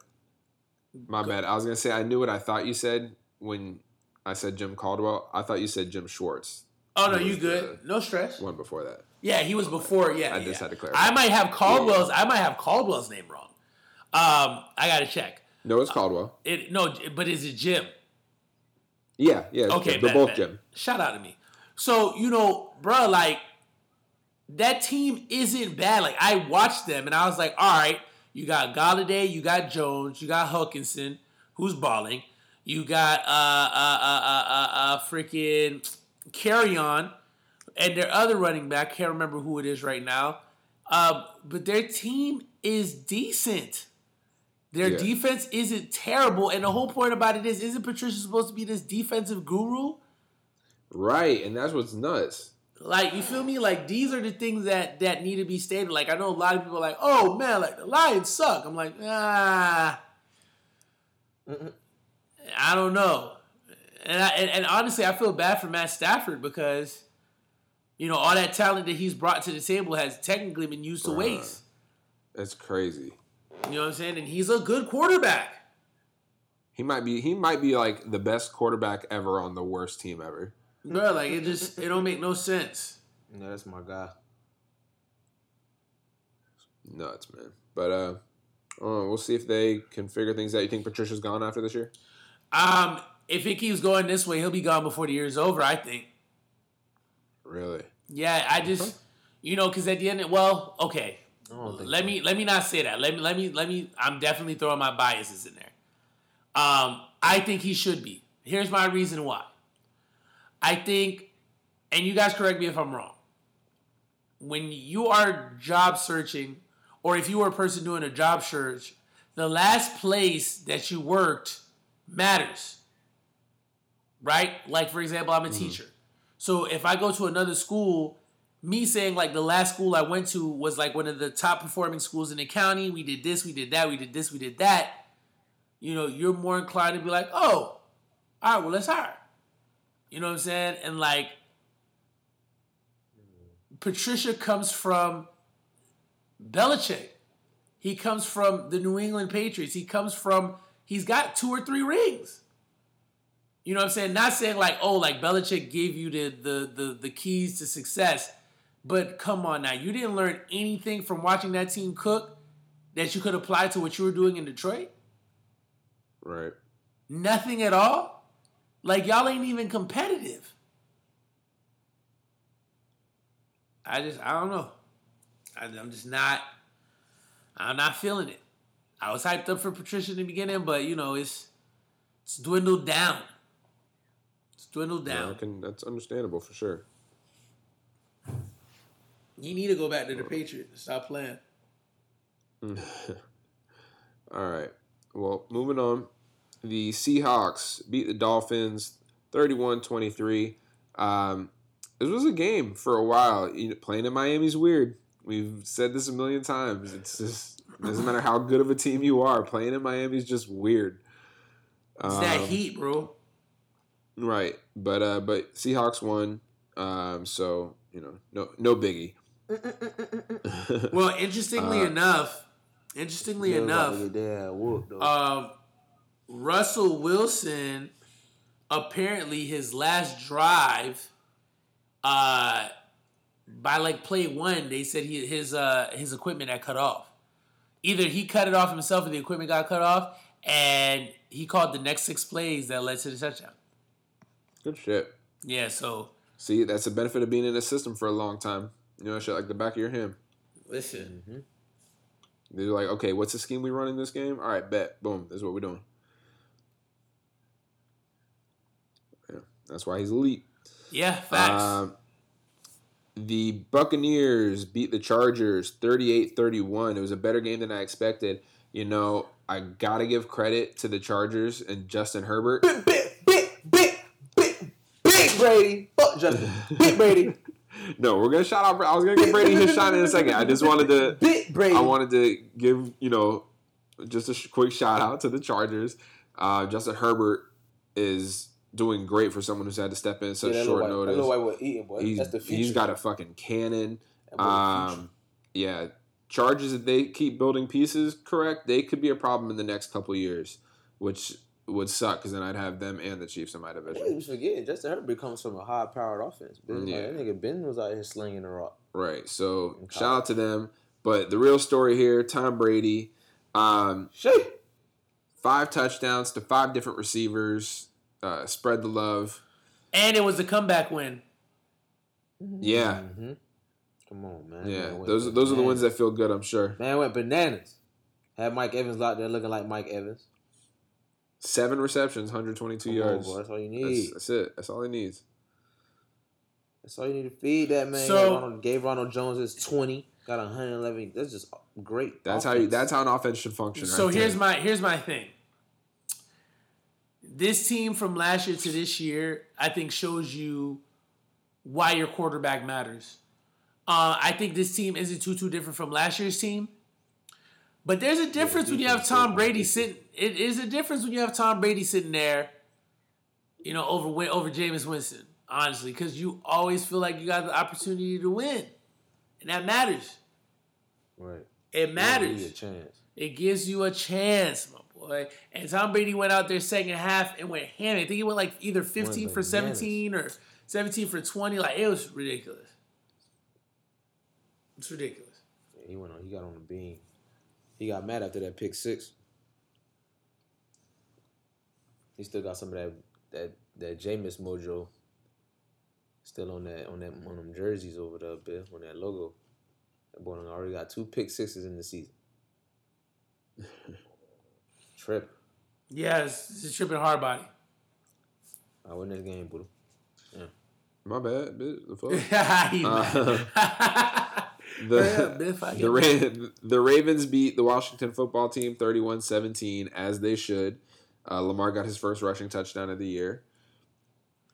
My bad. I was gonna say I knew what I thought you said when I said Jim Caldwell. I thought you said Jim Schwartz. oh no, you was good? the no stress. One before that. Yeah, he was before. Yeah, I just yeah. had to clarify. I might have Caldwell's. I might have Caldwell's name wrong. Um, I gotta check. No, it's Caldwell. It no, but is it Jim? Yeah, yeah. Okay, Jim. they're both bet. Jim. Shout out to me. So you know, bro, like that team isn't bad. Like I watched them and I was like, all right, you got Golladay, you got Jones, you got Hockenson, who's balling. You got uh uh uh uh uh, uh freaking Kerryon, and their other running back. Can't remember who it is right now. Um, but their team is decent. Their Yeah. defense isn't terrible, and the whole point about it is, isn't Patricia supposed to be this defensive guru? Right, and that's what's nuts. Like you feel me? Like these are the things that that need to be stated. Like I know a lot of people are like, oh man, like the Lions suck. I'm like, ah, I don't know. And, I, and and honestly, I feel bad for Matt Stafford because you know all that talent that he's brought to the table has technically been used to Bruh. waste. That's crazy. You know what I'm saying? And he's a good quarterback. He might be. He might be like the best quarterback ever on the worst team ever. Bro, like it just it don't make no sense. No, that's my guy. Nuts, man. But uh, uh, we'll see if they can figure things out. You think Patricia's gone after this year? Um, if it keeps going this way, he'll be gone before the year's over. I think. Really? Yeah, I just, you know, because at the end, of, well, okay. I don't think Let so. me let me not say that. Let me let me let me. I'm definitely throwing my biases in there. Um, I think he should be. Here's my reason why. I think, and you guys correct me if I'm wrong. When you are job searching, or if you were a person doing a job search, the last place that you worked matters. Right? Like for example, I'm a mm-hmm. teacher. So if I go to another school, me saying like the last school I went to was like one of the top performing schools in the county. We did this, we did that, we did this, we did that. You know, you're more inclined to be like, oh, all right, well, let's hire. You know what I'm saying? And like, Patricia comes from Belichick. He comes from the New England Patriots. He comes from, he's got two or three rings. You know what I'm saying? Not saying like, oh, like Belichick gave you the the the, the keys to success. But come on now, you didn't learn anything from watching that team cook that you could apply to what you were doing in Detroit? Right. Nothing at all? Like y'all ain't even competitive. I just I don't know. I, I'm just not I'm not feeling it. I was hyped up for Patricia in the beginning, but you know, it's it's dwindled down. It's dwindled down. I can, that's understandable for sure. You need to go back to the Patriots stop playing. All right. Well, moving on. The Seahawks beat the Dolphins 31 23. Um, this was a game for a while. You know, playing in Miami's weird. We've said this a million times. It's just, it doesn't matter how good of a team you are, playing in Miami is just weird. It's that Um, heat, bro. Right. But uh, but Seahawks won. Um, so, you know, no no biggie. Well, interestingly Uh, enough, interestingly They was about enough, to get their ass whooped, though. um, Russell Wilson apparently his last drive, uh, by like play one, they said he his uh his equipment had cut off. Either he cut it off himself or the equipment got cut off. and he called the next six plays that led to the touchdown. Good shit. Yeah, so See, that's the benefit of being in the system for a long time. You know, shit like the back of your hand. listen, Mhm. They're like, okay, what's the scheme we run in this game? All right, bet. Boom. That's what we're doing. Yeah, that's why he's elite. yeah, facts. Um, the Buccaneers beat the Chargers 38-31. It was a better game than I expected. You know, I got to give credit to the Chargers and Justin Herbert. Big, big, big, big, big, big Brady. Fuck Justin. Big Brady. no, we're going to shout out I was going to give Brady his shot in a second. I just wanted to Big Brady. I wanted to give, you know, just a sh- quick shout out to the Chargers. Uh, Justin Herbert is doing great for someone who's had to step in such yeah, short little white, That notice. little white boy eating, boy. He's, That's the future. he's got a fucking cannon. That boy the future. Um, yeah, Chargers if they keep building pieces correct, they could be a problem in the next couple years, which would suck because then I'd have them and the Chiefs in my division. you forget Justin Herbert comes from a high powered offense. Ben, Yeah. like, that nigga Ben was out here slinging the rock. Right. So shout out to them. But the real story here, Tom Brady, um, Shit. five touchdowns to five different receivers. Uh, spread the love. and it was a comeback win. Yeah. hmm Come on, man. Yeah, Man went those those are the ones that feel good. I'm sure. man went bananas. Had Mike Evans out there looking like Mike Evans. Seven receptions, 122 Come on, yards. boy, that's all you need. that's it. That's all he needs. That's all you need to feed that man. So- Ronald, gave Ronald Jones his twenty. Got 111. That's just great. That's how you. That's how an offense should function. So right here's there. my here's my thing. This team from last year to this year, I think shows you why your quarterback matters. Uh, I think this team isn't too too different from last year's team. But there's a difference when you have Tom Brady sitting. It is a difference when you have Tom Brady sitting there, you know, over over Jameis Winston. Honestly, because you always feel like you got the opportunity to win, and that matters. right. It matters. you a chance. It gives you a chance, boy. And Tom Brady went out there second half and went ham. I think he went like either 15 for bananas. 17 or 17 for 20. Like, it was ridiculous. It's ridiculous. Yeah, he went on. He got on the beam. He got mad after that pick six. He still got some of that that that Jameis mojo. Still on that on that on them jerseys over there, Bill, on that logo. That boy already got two pick sixes in the season. Trip. Yeah, it's, it's a tripping hard body. I win this game, Buddha. My bad. bitch. The fuck? Uh, the Yeah, the, Ra- the Ravens beat the Washington football team 31-17 as they should. Uh, Lamar got his first rushing touchdown of the year.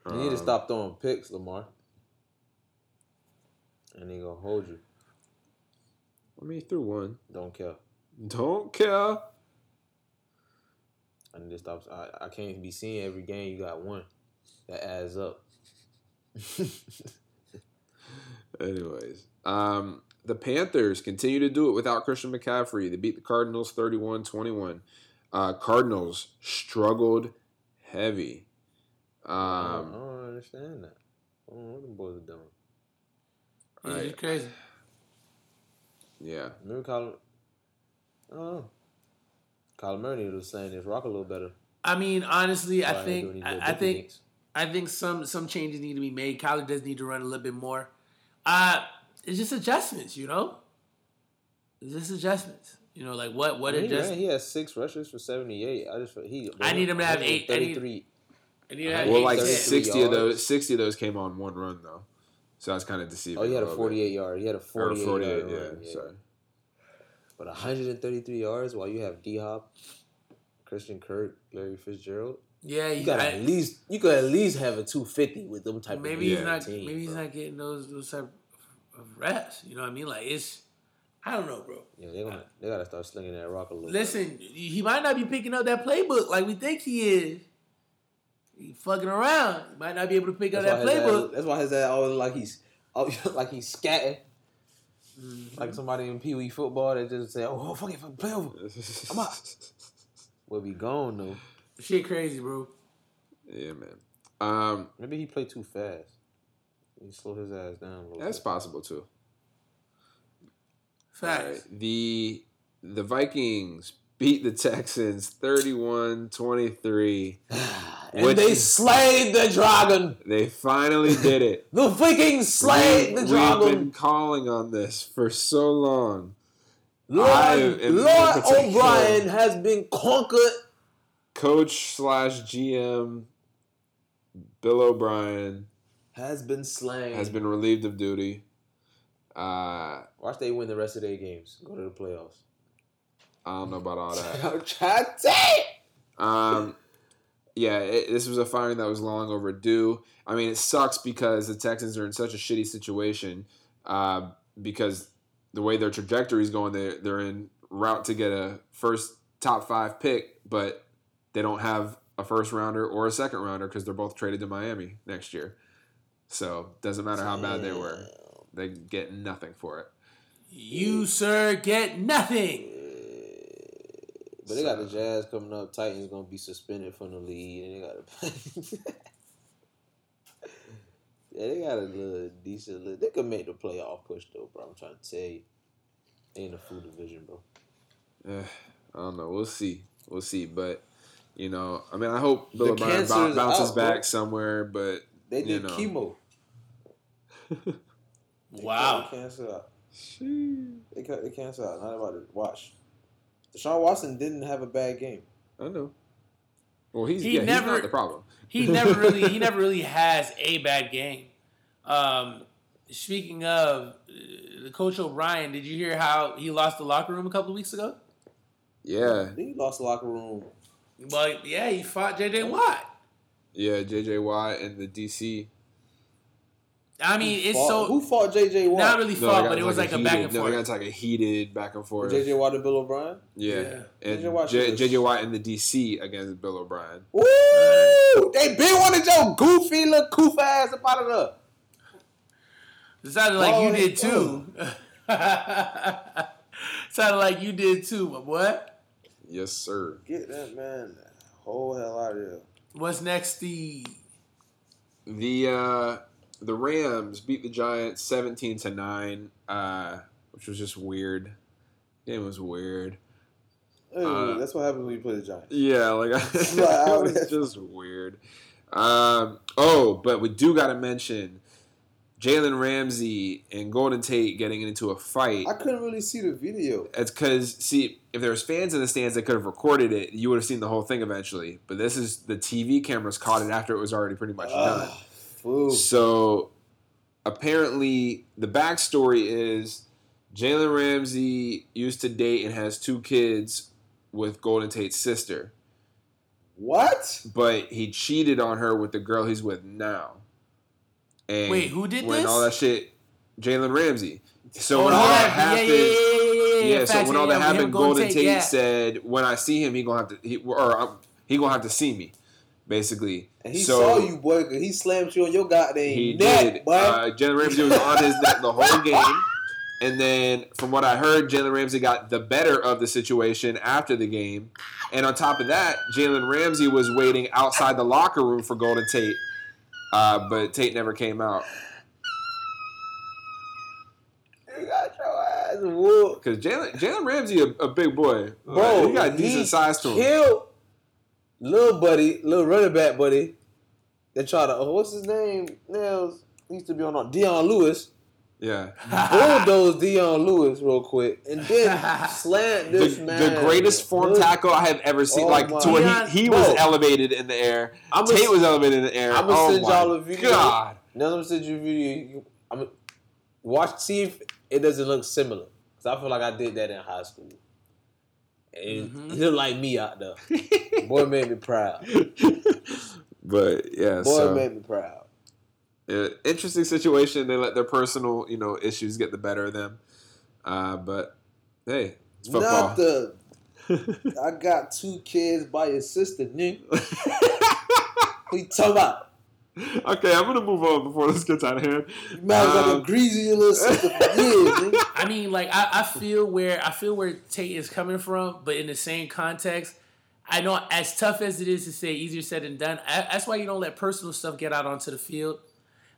You need to Um, stop throwing picks, Lamar. And he gonna hold you. I mean, he threw one. Don't care. Don't care. I need to stop. I, I can't be seeing every game you got one. That adds up. Anyways, um, the Panthers continue to do it without Christian McCaffrey. They beat the Cardinals 31-21. Uh, Cardinals struggled heavy. I, don't, I Um, don't understand that. I don't know what them boys are doing. He's Right. just crazy. yeah. Remember Colin? Oh, Colin Murray was saying this rock a little better. I mean, honestly, I Why they doing think I, I think dinks? I think some some changes need to be made. Kyler does need to run a little bit more. Uh it's just adjustments, you know. It's just adjustments. You know, like what what I mean, he, adjust? he has six rushes for seventy eight. I just he. I need him to have eight- I need- 133. And you Well, have Well, eight like to ten. 33 sixty of those, sixty of those came on one run though, so that's kind of deceiving. Oh, he had a little bit. forty eight yard. He had a Or forty eight 48, yard. yeah. run, Sorry. But 133 yards while you have D Hop, Christian Kirk, Larry Fitzgerald. Yeah, You you got at least you could at least have a 250 with them type maybe of he's not team, maybe he's bro. not getting those those type of reps. You know what I mean? Like it's I don't know, bro. Yeah, they gonna they gotta start slinging that rock a little. Listen, he might not be picking up that playbook like we think he is. He fucking around. He might not be able to pick That's up that playbook. ass- that's why his ass always like he's oh, like he's scatting. Mm-hmm. Like somebody in Pee Wee football that just say, "Oh, fuck it, play over." I'm out. We'll be gone though. Shit crazy, bro. Yeah, man. Um, Maybe he played too fast. He slowed his ass down a little. that's bit. possible too. Facts. Alright, The the Vikings beat the Texans 31-23. And Which- they slayed the dragon. They finally did it. The Vikings slayed We- the We've been calling on this for so long. Lord, Lord O'Brien has been conquered. Coach slash GM Bill O'Brien Has been slain. has been relieved of duty. Uh, Watch they win the rest of their games. Go to the playoffs. I don't know about all that. I'm trying to say. Um, yeah, it, this was a firing that was long overdue. I mean, it sucks because the Texans are in such a shitty situation uh, because the way their trajectory is going, they're, they're in route to get a first top five pick, but they don't have a first rounder or a second rounder because they're both traded to Miami next year. So doesn't matter how bad they were, they get nothing for it. You, sir, get nothing. But they got the Jazz coming up. Titans gonna be suspended from the league, and they got a. yeah, they got a little decent. Little, they could make the playoff push though, bro. I'm trying to tell you, they in the full division, bro. Eh, I don't know. We'll see. We'll see. But you know, I mean, I hope Bill The O'Brien cancer bounces out, back bro. somewhere. But They You did know. chemo. They Wow. cut the cancer out. They cut the cancer out. Not about to watch. Deshaun Watson didn't have a bad game. I know. Well, he's He yeah, he's never- not the problem. He never really he never really has a bad game. Um, speaking of uh, Coach O'Brien, did you hear how he lost the locker room a couple of weeks ago? Yeah, He lost the locker room. Well, yeah, he fought JJ Watt. yeah. J.J. Watt and the D.C. I mean, it's Fought- so who fought JJ Watt? not really No, fought, they but it was like a heated, back and forth. No, they got like a heated back and forth. JJ Watt and Bill O'Brien. yeah. Yeah. and JJ Watt J- J.J. Watt and the D.C. against Bill O'Brien. Woo! They been wanted your goofy little goof ass up out of there. It sounded like you did too. sounded like you did too, my boy. Yes, sir. Get that man the whole hell out of here. What's next, Steve? The uh, the Rams beat the Giants seventeen to nine, uh, which was just weird. Game was weird. Hey, Uh, that's what happens when you play the Giants. Yeah, like it was just weird. Um, oh, but we do got to mention Jalen Ramsey and Golden Tate getting into a fight. I couldn't really see the video. It's because see, if there was fans in the stands that could have recorded it, you would have seen the whole thing eventually. But this is the TV cameras caught it after it was already pretty much done. So apparently, the backstory is Jalen Ramsey used to date and has two kids with Golden Tate's sister, What? but he cheated on her with the girl he's with now. And Wait, who did when this? all that shit, Jalen Ramsey. So Oh, when all that yeah, happened, yeah, yeah, yeah, yeah, yeah, so when all that yeah, with him happened, Golden take- Tate yeah. said, "When I see him, he gonna have to, he, or um, he gonna have to see me." Basically, And he so saw you, boy. 'cause He slammed you on your goddamn he neck, did. boy. Uh, Jalen Ramsey was on his neck the whole game, and then from what I heard, Jalen Ramsey got the better of the situation after the game, and on top of that, Jalen Ramsey was waiting outside the locker room for Golden Tate, uh, but Tate never came out you got your ass whooped. because Jalen Jalen Ramsey a, a big boy, Bro, Uh, he got decent he size to him. Killed little buddy, little running back buddy. They try to. Oh, what's his name? Nails. He used to be on Dion Lewis. Yeah. Bulldoze Dion Lewis real quick, and then slant this the man. The greatest form Look, tackle I have ever seen. Oh like to where he, he was Bro. elevated in the air. I'm Tate gonna, was elevated in the air. I'ma oh send y'all a video. God. Now I'm gonna send you a video. I'm watch, see if it doesn't look similar. Cause I feel like I did that in high school, and Mhm. he looked like me out there. Boy made me proud. but yeah, Boy so made me proud. uh, interesting situation. They let their personal, you know, issues get the better of them. Uh, but hey, it's football. Not the. I got two kids by your sister, nigga. we you talking about? okay, I'm gonna move on before this gets out of hand. You might as well Um, greasy your little sister for years. I mean, like I, I feel where I feel where Tate is coming from, but in the same context, I know as tough as it is to say, easier said than done. I, that's why you don't let personal stuff get out onto the field.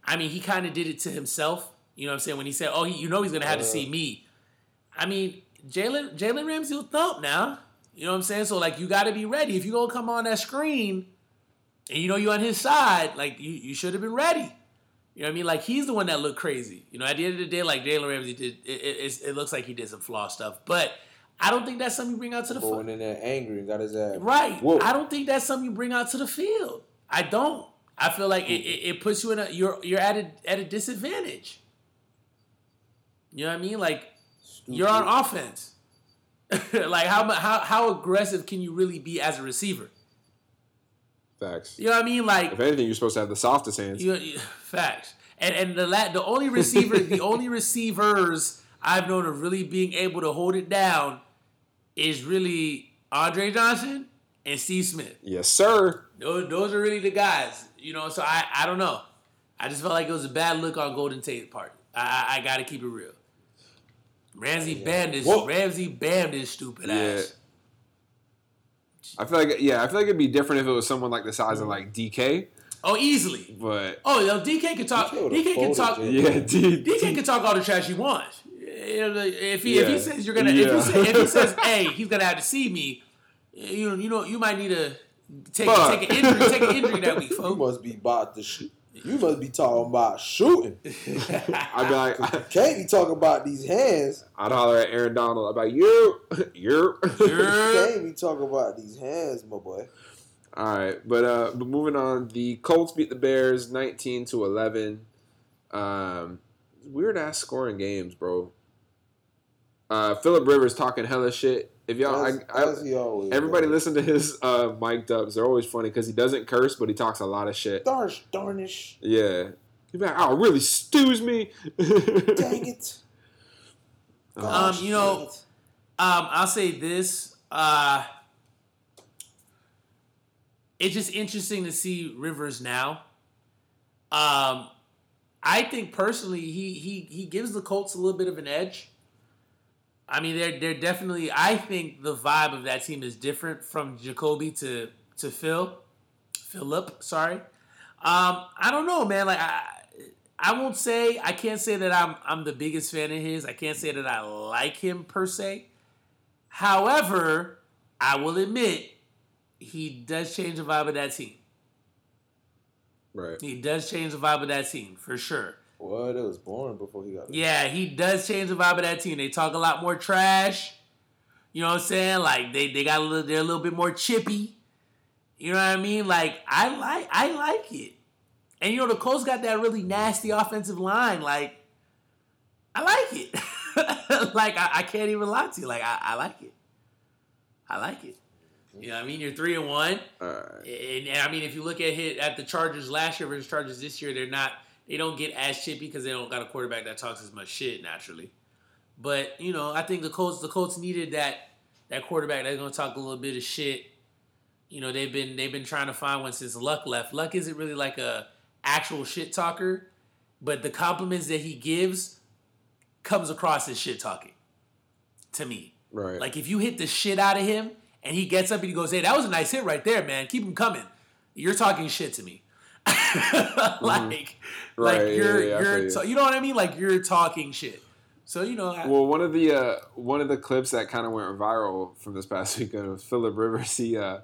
I mean, he kind of did it to himself. You know what I'm saying? When he said, "Oh, he, you know, he's gonna have to see me." I mean, Jalen Jalen Ramsey will thump now. You know what I'm saying? So like you got to be ready. If you gonna come on that screen, and you know you're on his side, like you you should have been ready. You know what I mean? Like he's the one that looked crazy. You know, at the end of the day, like Jalen Ramsey did, it, it, it looks like he did some flaw stuff, but I don't think that's something you bring out to the Going field. in there angry and got his ass. Right. Whoa. I don't think that's something you bring out to the field. I don't. I feel like it, it, it puts you in a you're you're at a at a disadvantage. You know what I mean? Like you're on offense. like how how how aggressive can you really be as a receiver? Facts. You know what I mean? Like If anything, you're supposed to have the softest hands. You, you- facts. And and the la- the only receiver, the only receivers I've known of really being able to hold it down is really Andre Johnson and Steve Smith. Yes, sir. Those, those are really the guys. You know, so I I don't know. I just felt like it was a bad look on Golden Tate's part. I I, I got to keep it real. Ramsey banned his Whoa. Ramsey banned his stupid Yeah. ass. I feel like yeah, I feel like it'd be different if it was someone like the size of like DK, Oh, easily. but Oh, yo, DK can talk. DK would've DK can talk. Yeah, D, DK can talk all the trash he wants. If he if he says you're gonna Yeah. if, he say, if he says hey he's gonna have to see me, you know you know you might need to take Fuck. take an injury take an injury that week, You folks. must be bought to shoot. You must be talking about shooting. I'd be like, Can't be talking about these hands. I'd holler at Aaron Donald about you, you. Can't be talking about these hands, my boy. All right, but uh, but moving on, the Colts beat the Bears nineteen to eleven. Um, weird ass scoring games, bro. Uh, Philip Rivers talking hella shit. If y'all, As, I, I, as he always everybody does. listen to his uh mic'd ups. They're always funny because he doesn't curse, but he talks a lot of shit. Darsh, darnish. Yeah, he's like, oh, really stews me. Dang it. Um, you know- Um, I'll say this. Uh, it's just interesting to see Rivers now. Um, I think personally, he he he gives the Colts a little bit of an edge. I mean, they're they're definitely. I think the vibe of that team is different from Jacoby to to Phil, Philip. Sorry. Um, I don't know, man. Like I, I won't say I can't say that I'm I'm the biggest fan of his. I can't say that I like him per se. However, I will admit he does change the vibe of that team. right. He does change the vibe of that team for sure. What? It was born before he got. Yeah, he does change the vibe of that team. They talk a lot more trash. You know what I'm saying? Like they, they got a little they're a little bit more chippy. You know what I mean? Like I like I like it. And you know the Colts got that really nasty offensive line. Like I like it. like I, I can't even lie to you. Like I, I like it. I like it. You know what I mean? You're three and one. All right. And, and I mean, if you look at hit at the Chargers last year versus Chargers this year, they're not they don't get as chippy because they don't got a quarterback that talks as much shit naturally. But you know, I think the Colts the Colts needed that that quarterback that's going to talk a little bit of shit. You know, they've been they've been trying to find one since Luck left. Luck isn't really like a actual shit talker, but the compliments that he gives comes across as shit talking to me. Right. Like if you hit the shit out of him and he gets up and he goes, "Hey, that was a nice hit right there, man. Keep him coming." You're talking shit to me. like, like Mm-hmm. Right, yeah, you're yeah, I you're you. ta- you know what I mean? Like you're talking shit. So you know, I, Well, one of the uh, one of the clips that kind of went viral from this past weekend was Philip Rivers. He uh,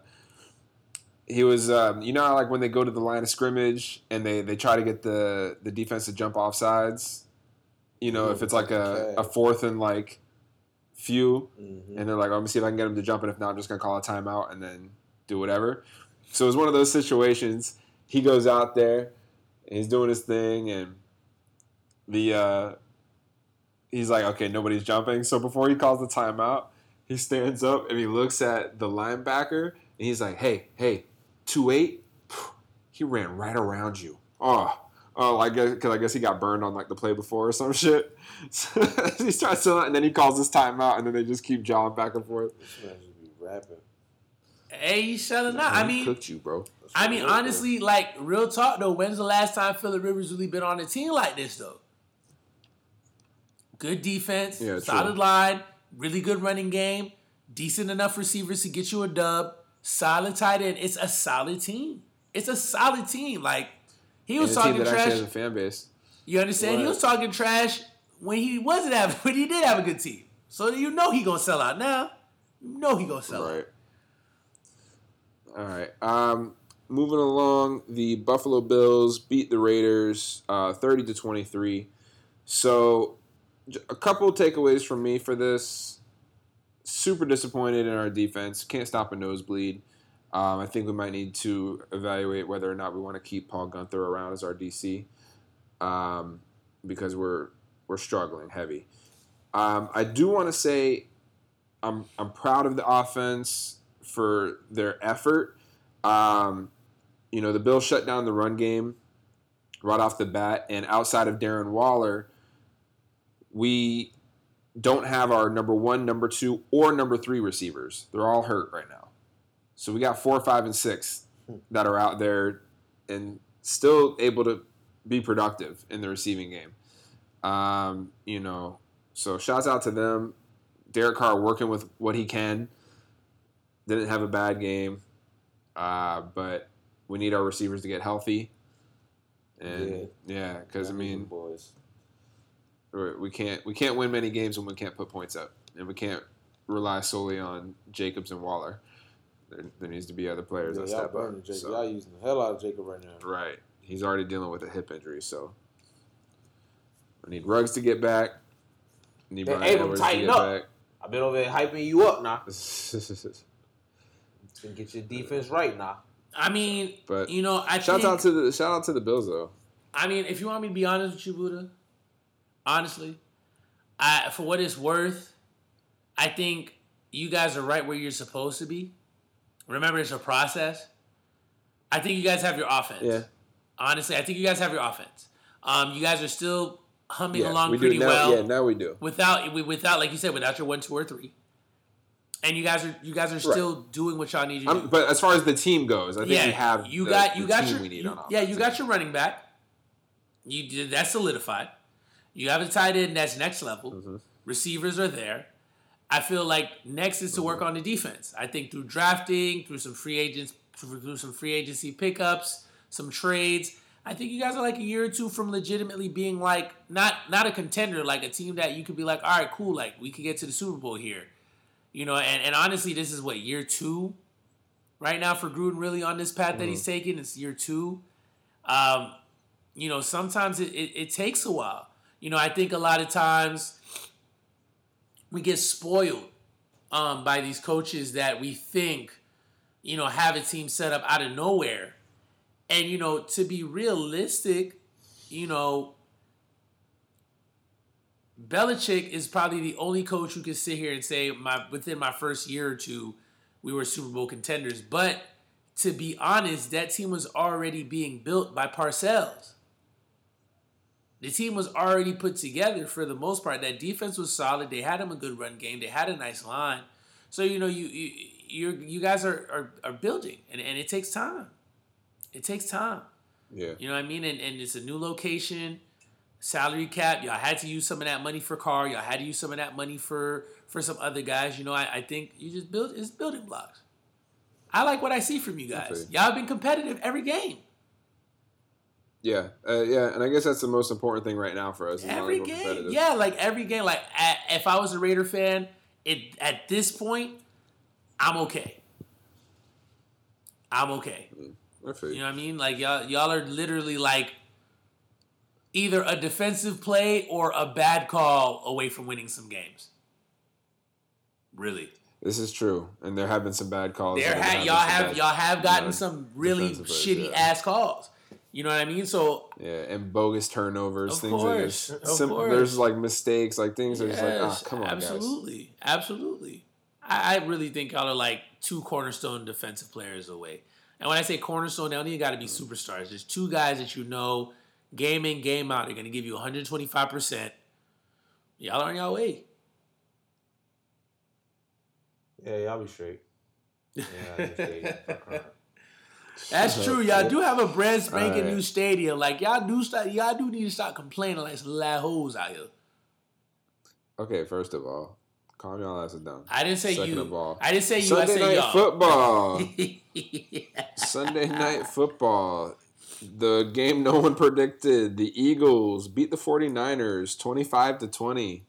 he was um, you know how, like when they go to the line of scrimmage and they they try to get the the defense to jump off sides. You know, if it's like a, a fourth and like few, Mhm. and they're like, "I'm gonna see if I can get him to jump, and if not, I'm just gonna call a timeout and then do whatever." So it was one of those situations. He goes out there, and he's doing his thing, and the uh, he's like, "Okay, nobody's jumping." So before he calls the timeout, he stands up and he looks at the linebacker, and he's like, "Hey, hey, two eight, he ran right around you." Oh. Oh, I guess because I guess he got burned on like the play before or some shit. So he starts to, and then he calls his timeout, and then they just keep jawing back and forth. This man should be rapping. Hey, you selling out. I mean, cooked you, bro. I mean, it is, bro. honestly, like real talk though. When's the last time Philip Rivers really been on a team like this though? Good defense, Yeah, true. solid line, really good running game, decent enough receivers to get you a dub, solid tight end. It's a solid team. It's a solid team. Like he was talking trash. fan base. You understand? He was talking trash when he wasn't having when he did have a good team. So you know he gonna sell out now. No, he gonna sell Right. it. All right. Um, moving along, the Buffalo Bills beat the Raiders uh, 30 to 23. So, a couple takeaways from me for this. Super disappointed in our defense. Can't stop a nosebleed. Um, I think we might need to evaluate whether or not we want to keep Paul Guenther around as our DC um, because we're we're struggling heavy. Um, I do want to say I'm I'm proud of the offense for their effort. Um, you know, the Bills shut down the run game right off the bat, and outside of Darren Waller, we don't have our number one, number two, or number three receivers. They're all hurt right now. So we got four, five, and six that are out there and still able to be productive in the receiving game. Um, you know, so shouts out to them. Derek Carr working with what he can. Didn't have a bad game, uh, but we need our receivers to get healthy. And yeah, because I mean, boys. we can't we can't win many games when we can't put points up, and we can't rely solely on Jacobs and Waller. There, there needs to be other players Yeah, that step up. Jacob. So- Y'all using the hell out of Jacob right now. Right. He's already dealing with a hip injury, so I need Ruggs to get back. I need Hey, Brian Abram, tighten to get up. I've been over there hyping you up now. back. Get your defense right now. I mean, But you know, I shout think, out to the shout out to the Bills though. I mean, if you want me to be honest with you, Buddha, honestly, I for what it's worth, I think you guys are right where you're supposed to be. Remember, it's a process. I think you guys have your offense. Yeah. Honestly, I think you guys have your offense. Um, you guys are still humming Yeah, along we pretty do now. well Yeah, now we do. without without like you said without your one, two, or three. And you guys are you guys are still doing what y'all need to do. I'm, but as far as the team goes, I think yeah, we have you the, got you got team your you- yeah you got your running back. You did that's solidified. You have a tight end that's next level. Mhm. Receivers are there. I feel like next is to work Mm-hmm. on the defense. I think through drafting, through some free agents, through through some free agency pickups, some trades. I think you guys are like a year or two from legitimately being like not not a contender, like a team that you could be like, all right, cool, like we could get to the Super Bowl here. You know, and, and honestly, this is what year two right now for Gruden really on this path that he's Mm-hmm. taking. It's year two. Um, you know, sometimes it, it, it takes a while. You know, I think a lot of times we get spoiled um, by these coaches that we think, you know, have a team set up out of nowhere. And, you know, to be realistic, you know, Belichick is probably the only coach who can sit here and say my within my first year or two, we were Super Bowl contenders. But to be honest, that team was already being built by Parcells. The team was already put together for the most part. That defense was solid. They had them a good run game. They had a nice line. So you know you you you you guys are, are are building, and and it takes time. It takes time. yeah. You know what I mean? And, and it's a new location, salary cap. Y'all had to use some of that money for Carr. Y'all had to use some of that money for for some other guys. You know, I, I think you just build it's building blocks. I like what I see from you guys. Y'all have been competitive every game. Yeah, uh, yeah, and I guess that's the most important thing right now for us. Every game. Yeah, like every game. Like at, if I was a Raider fan, it at this point, I'm okay. I'm okay. You. You know what I mean? Like y'all, y'all are literally like either a defensive play or a bad call away from winning some games. Really, This is true, and there have been some bad calls. there y'all have bad- y'all have gotten know, some really shitty yeah. ass calls. You know what I mean? So Yeah, and bogus turnovers, Of things course, that of are sim- course. there's like mistakes, like things that are just like, ah, yes, come on, guys. absolutely, absolutely. I, I really think y'all are like two cornerstone defensive players away. And when I say cornerstone, they don't even got to be superstars. There's two guys that you know, game in, game out, They're going to give you 125 percent. Y'all are on y'all way. Yeah, y'all be straight. Yeah, straight. That's true. Y'all do have a brand spanking Alright. new stadium. Like y'all do start. Y'all do need to start complaining like some loud hoes out here. Okay, first of all, calm y'all asses down. I didn't say Second you. of all, I didn't say you. Sunday I said night y'all. football. Sunday night football. The game no one predicted. The Eagles beat the 49ers 25 to 20.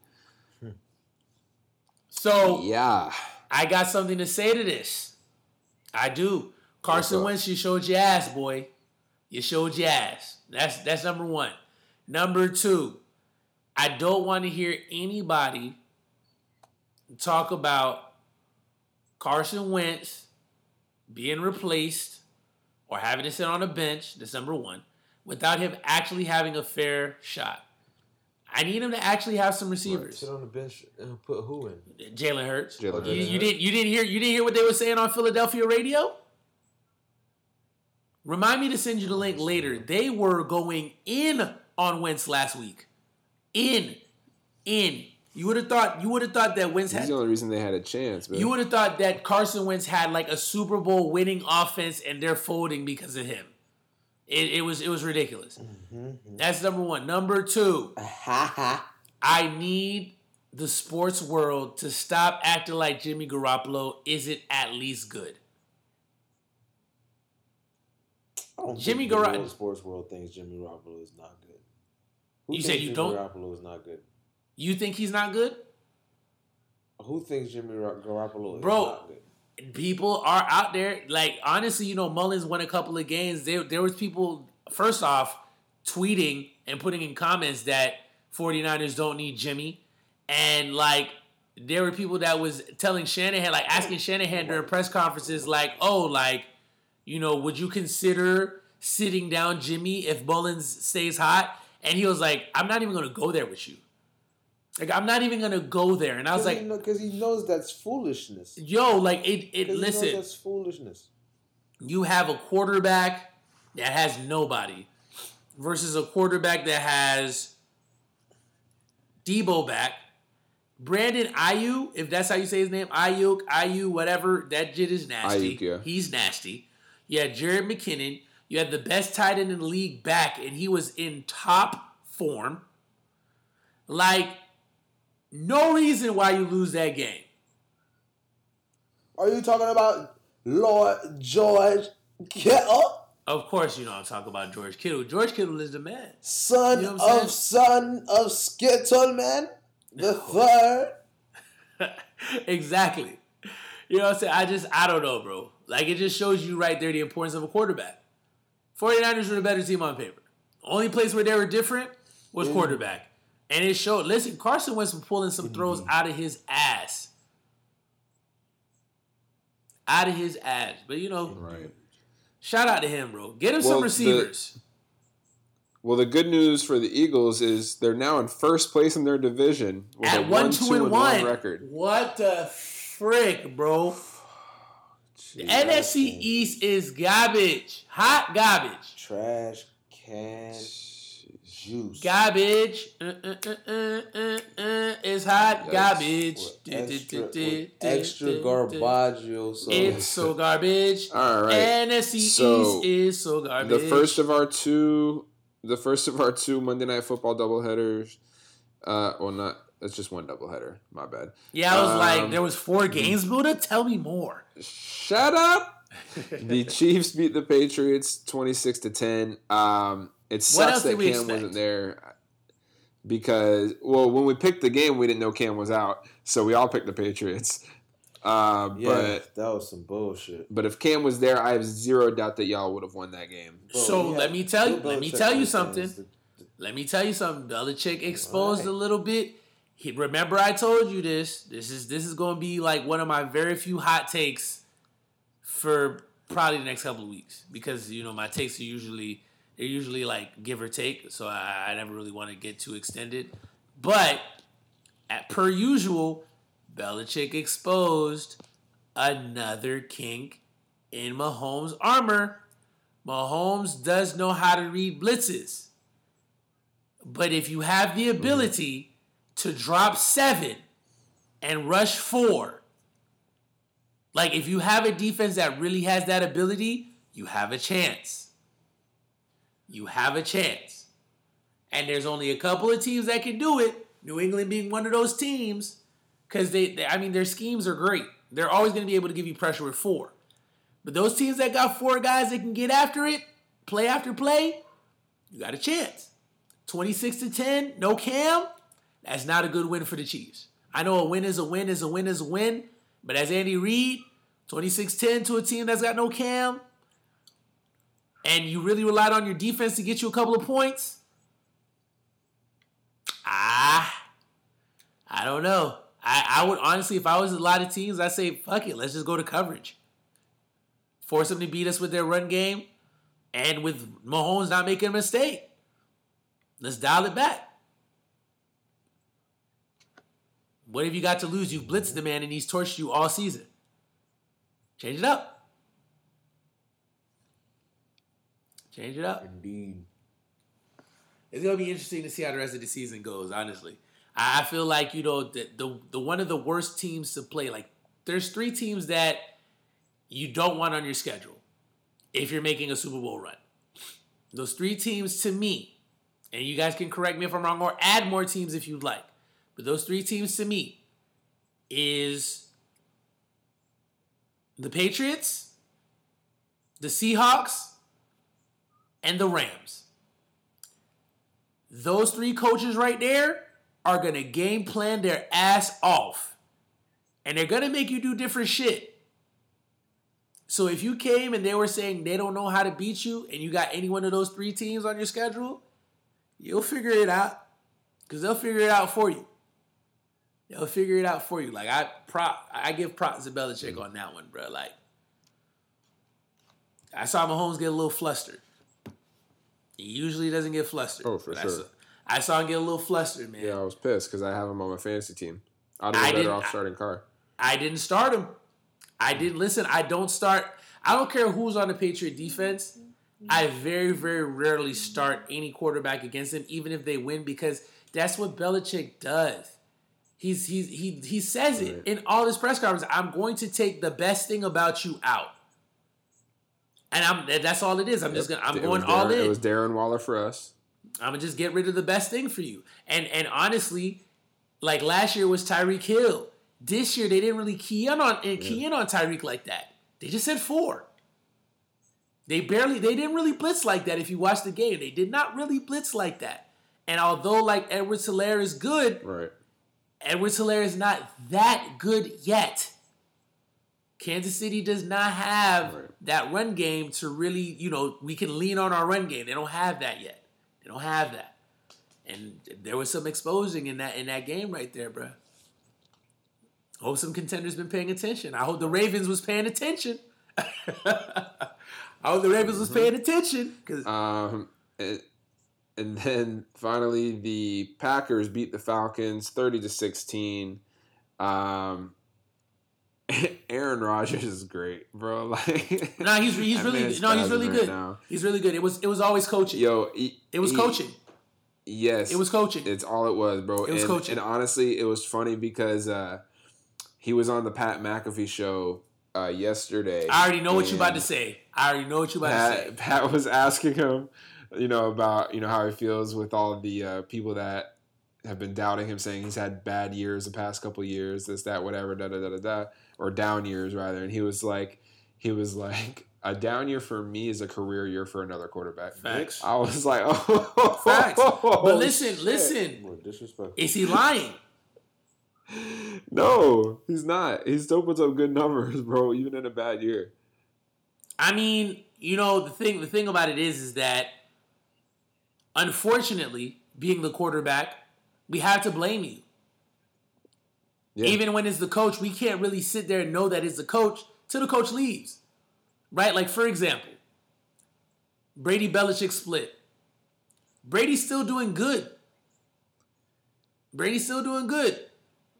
so Yeah. I got something to say to this. I do. Carson? Wentz, you showed your ass, boy. You showed your ass. That's that's number one. Number two, I don't want to hear anybody talk about Carson Wentz being replaced or having to sit on a bench. That's number one. Without him actually having a fair shot. I need him to actually have some receivers. Sit on the bench and put who in? Jalen Hurts. Jalen You, Hurts. you didn't you didn't hear you didn't hear what they were saying on Philadelphia radio? Remind me to send you the link later. They were going in on Wentz last week. In. In. You would have thought you would have thought that Wentz He's had the only reason they had a chance. Man. you would have thought that Carson Wentz had like a Super Bowl winning offense and they're folding because of him. It, it was it was ridiculous. Mm-hmm. That's number one. Number two, Ha ha. I need the sports world to stop acting like Jimmy Garoppolo isn't at least good. I don't Jimmy think the Garoppolo- sports world thinks Jimmy Garoppolo is not good. Who You thinks said you Jimmy don't- Garoppolo is not good. You think he's not good? Who thinks Jimmy Gar- Garoppolo is Bro. not good? Bro, people are out there. Like honestly, you know, Mullens won a couple of games. There, there was people first off tweeting and putting in comments that 49ers don't need Jimmy. And like there were people that was telling Shanahan, like asking Shanahan during press conferences, like, oh, like, you know, would you consider sitting down Jimmy if Mullens stays hot? And he was like, I'm not even gonna go there with you. Like, I'm not even gonna go there. And I was like, because he knows that's foolishness. yo, like it it 'Cause he knows listen, that's foolishness. you have a quarterback that has nobody versus a quarterback that has Deebo back. Brandon Ayu, if that's how you say his name, Aiyuk, Ayu, whatever, that jit is nasty. Aiyuk, yeah. He's nasty. You had Jerick McKinnon. You had the best tight end in the league back, and he was in top form. Like, no reason why you lose that game. Are you talking about Lord George Kittle, Of course, you know I'm talking about George Kittle. George Kittle is the man. son You know of son of Skittleman the third? exactly. You know what I'm saying? I just, I don't know, bro. Like, it just shows you right there the importance of a quarterback. 49ers were the better team on paper. Only place where they were different was mm. quarterback. And it showed. Listen, Carson Wentz was pulling some throws mm-hmm. out of his ass. Out of his ass. But, you know, right. shout out to him, bro. Get him Well, some the- receivers. Well, the good news for the Eagles is they're now in first place in their division with a At one, two, and one. record. What the frick, bro? The NFC East is garbage. Hot garbage. Trash can juice. Garbage. Uh, uh, uh, uh, uh, uh, it's hot garbage. Extra, with extra garbaggio sauce. It's so garbage. All right. NFC So, East is so garbage. The first of our two, the first of our two Monday Night Football doubleheaders. Uh, well, not that's just one doubleheader. My bad. yeah, I was like, um, there was four games, Buddha. Tell me more. Shut up. the Chiefs beat the Patriots twenty six to ten. Um, it What sucks else that did we Cam expect? wasn't there because well, when we picked the game, we didn't know Cam was out, so we all picked the Patriots. Uh, Yeah, But that was some bullshit. but if Cam was there, I have zero doubt that y'all would have won that game. Bro, So we let me tell you- Bill let me tell you something. the- Let me tell you something. Belichick exposed Alright. a little bit. He remember I told you this. This is this is going to be like one of my very few hot takes for probably the next couple of weeks because you know my takes are usually they're usually like give or take, so I, I never really want to get too extended. But at per usual, Belichick exposed another kink in Mahomes' armor. Mahomes does know how to read blitzes. But if you have the ability to drop seven and rush four, like if you have a defense that really has that ability, you have a chance. You have a chance. And there's only a couple of teams that can do it. New England being one of those teams, because they, they, I mean, their schemes are great. They're always going to be able to give you pressure with four. But those teams that got four guys that can get after it, play after play, you got a chance. 26 to 10, no cam. That's not a good win for the Chiefs. I know a win is a win is a win is a win, But as Andy Reid, 26-10 to a team that's got no cam, and you really relied on your defense to get you a couple of points. Ah, I don't know. I, I would honestly, if I was a lot of teams, I'd say, fuck it, let's just go to coverage. Force them to beat us with their run game, and with Mahomes not making a mistake. Let's dial it back. What have you got to lose? You've blitzed the man and he's torched you all season. Change it up. Change it up. Indeed. It's gonna be interesting to see how the rest of the season goes. Honestly, I feel like you know the the, the one of the worst teams to play. Like, there's three teams that you don't want on your schedule if you're making a Super Bowl run. Those three teams, to me, and you guys can correct me if I'm wrong or add more teams if you'd like. But those three teams to me is the Patriots, the Seahawks, and the Rams. Those three coaches right there are going to game plan their ass off. And they're going to make you do different shit. So if you came and they were saying they don't know how to beat you and you got any one of those three teams on your schedule, you'll figure it out. Because they'll figure it out for you. They'll figure it out for you. Like I prop I give props to Belichick on that one, bro. Like I saw Mahomes get a little flustered. He usually doesn't get flustered. Oh, for but I sure. saw, I saw him get a little flustered, man. Yeah, I was pissed because I have him on my fantasy team. I'd have been better off starting Carr. I didn't start him. I didn't listen. I don't start. I don't care who's on the Patriot defense. I very, very rarely start any quarterback against them, even if they win, because that's what Belichick does. He's he's he he says it Right. in all his press conferences. I'm going to take the best thing about you out, and I'm that's all it is. I'm just gonna I'm It going was all in. It was Darren Waller for us. I'm gonna just get rid of the best thing for you. And and honestly, like last year was Tyreek Hill. This year they didn't really key in on and key in on Tyreek like that. They just said four. They barely they didn't really blitz like that. If you watch the game, they did not really blitz like that. And although like Edward Helaire is good, Right. Edward Helaire is not that good yet. Kansas City does not have Right. that run game to really, you know, we can lean on our run game. They don't have that yet. They don't have that. And there was some exposing in that in that game right there, bruh. Hope some contenders been paying attention. I hope the Ravens was paying attention. I hope the Ravens was paying attention because Um, and, and then finally, the Packers beat the Falcons thirty to sixteen. Um, Aaron Rodgers is great, bro. Like, no, he's he's really no, he's really good. now. He's really good. It was it was always coaching. Yo, he- it was he- coaching. Yes, It was coaching. It's all it was, bro. It was and, coaching. And honestly, it was funny because uh, he was on the Pat McAfee show uh, yesterday. I already know what you're about to say. I already know what you're about to say. Pat, Pat was asking him, you know, about you know how he feels with all the uh, people that have been doubting him, saying he's had bad years the past couple years, this, that, whatever, da da da da da, or down years rather. And he was like, he was like, a down year for me is a career year for another quarterback. Facts. I was like, oh, Facts. But oh, listen, shit. listen. More. Is he lying? No, he's not. He still puts up good numbers, bro, even in a bad year. I mean, you know, the thing the thing about it is is that unfortunately, being the quarterback, we have to blame you. Yeah. Even when it's the coach, we can't really sit there and know that it's the coach till the coach leaves. Right? Like for example, Brady Belichick split. Brady's still doing good. Brady's still doing good.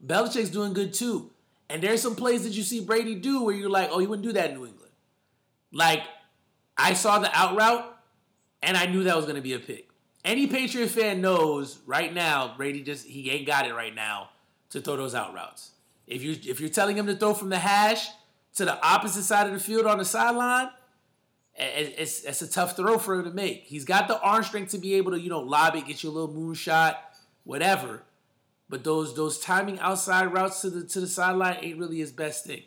Belichick's doing good too. And there's some plays that you see Brady do where you're like, oh, he wouldn't do that in New England. Like, I saw the out route and I knew that was going to be a pick. Any Patriot fan knows right now Brady just he ain't got it right now to throw those out routes. If you if you're telling him to throw from the hash to the opposite side of the field on the sideline, it's it's a tough throw for him to make. He's got the arm strength to be able to you know lob it, get you a little moonshot, whatever. But those those timing outside routes to the to the sideline ain't really his best thing.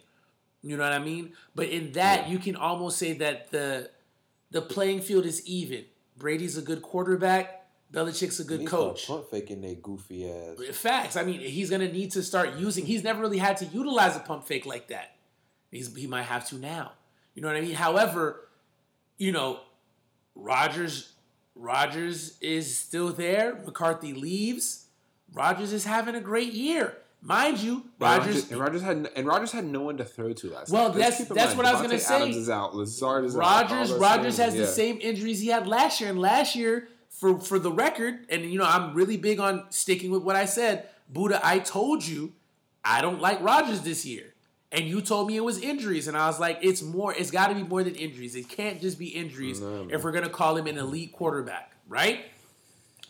You know what I mean? But in that, you can almost say that the the playing field is even. Brady's a good quarterback. Belichick's a good coach. start Pump faking they goofy ass. Facts. I mean, he's gonna need to start using. He's never really had to utilize a pump fake like that. He's, he might have to now. You know what I mean? However, you know, Rodgers Rodgers is still there. McCarthy leaves. Rodgers is having a great year, mind you. Rodgers. and Rodgers had and Rodgers had no one to throw to last. Well, night. that's- keep in that's what I was gonna say. Adams is out. Lazard is out. Rodgers all Rodgers things, has the same injuries he had last year, and last year, for for the record, and you know I'm really big on sticking with what I said. Buddha, I told you I don't like Rodgers this year, and you told me it was injuries, and I was like, it's more. It's got to be more than injuries. It can't just be injuries No, if we're gonna call him an elite quarterback, right?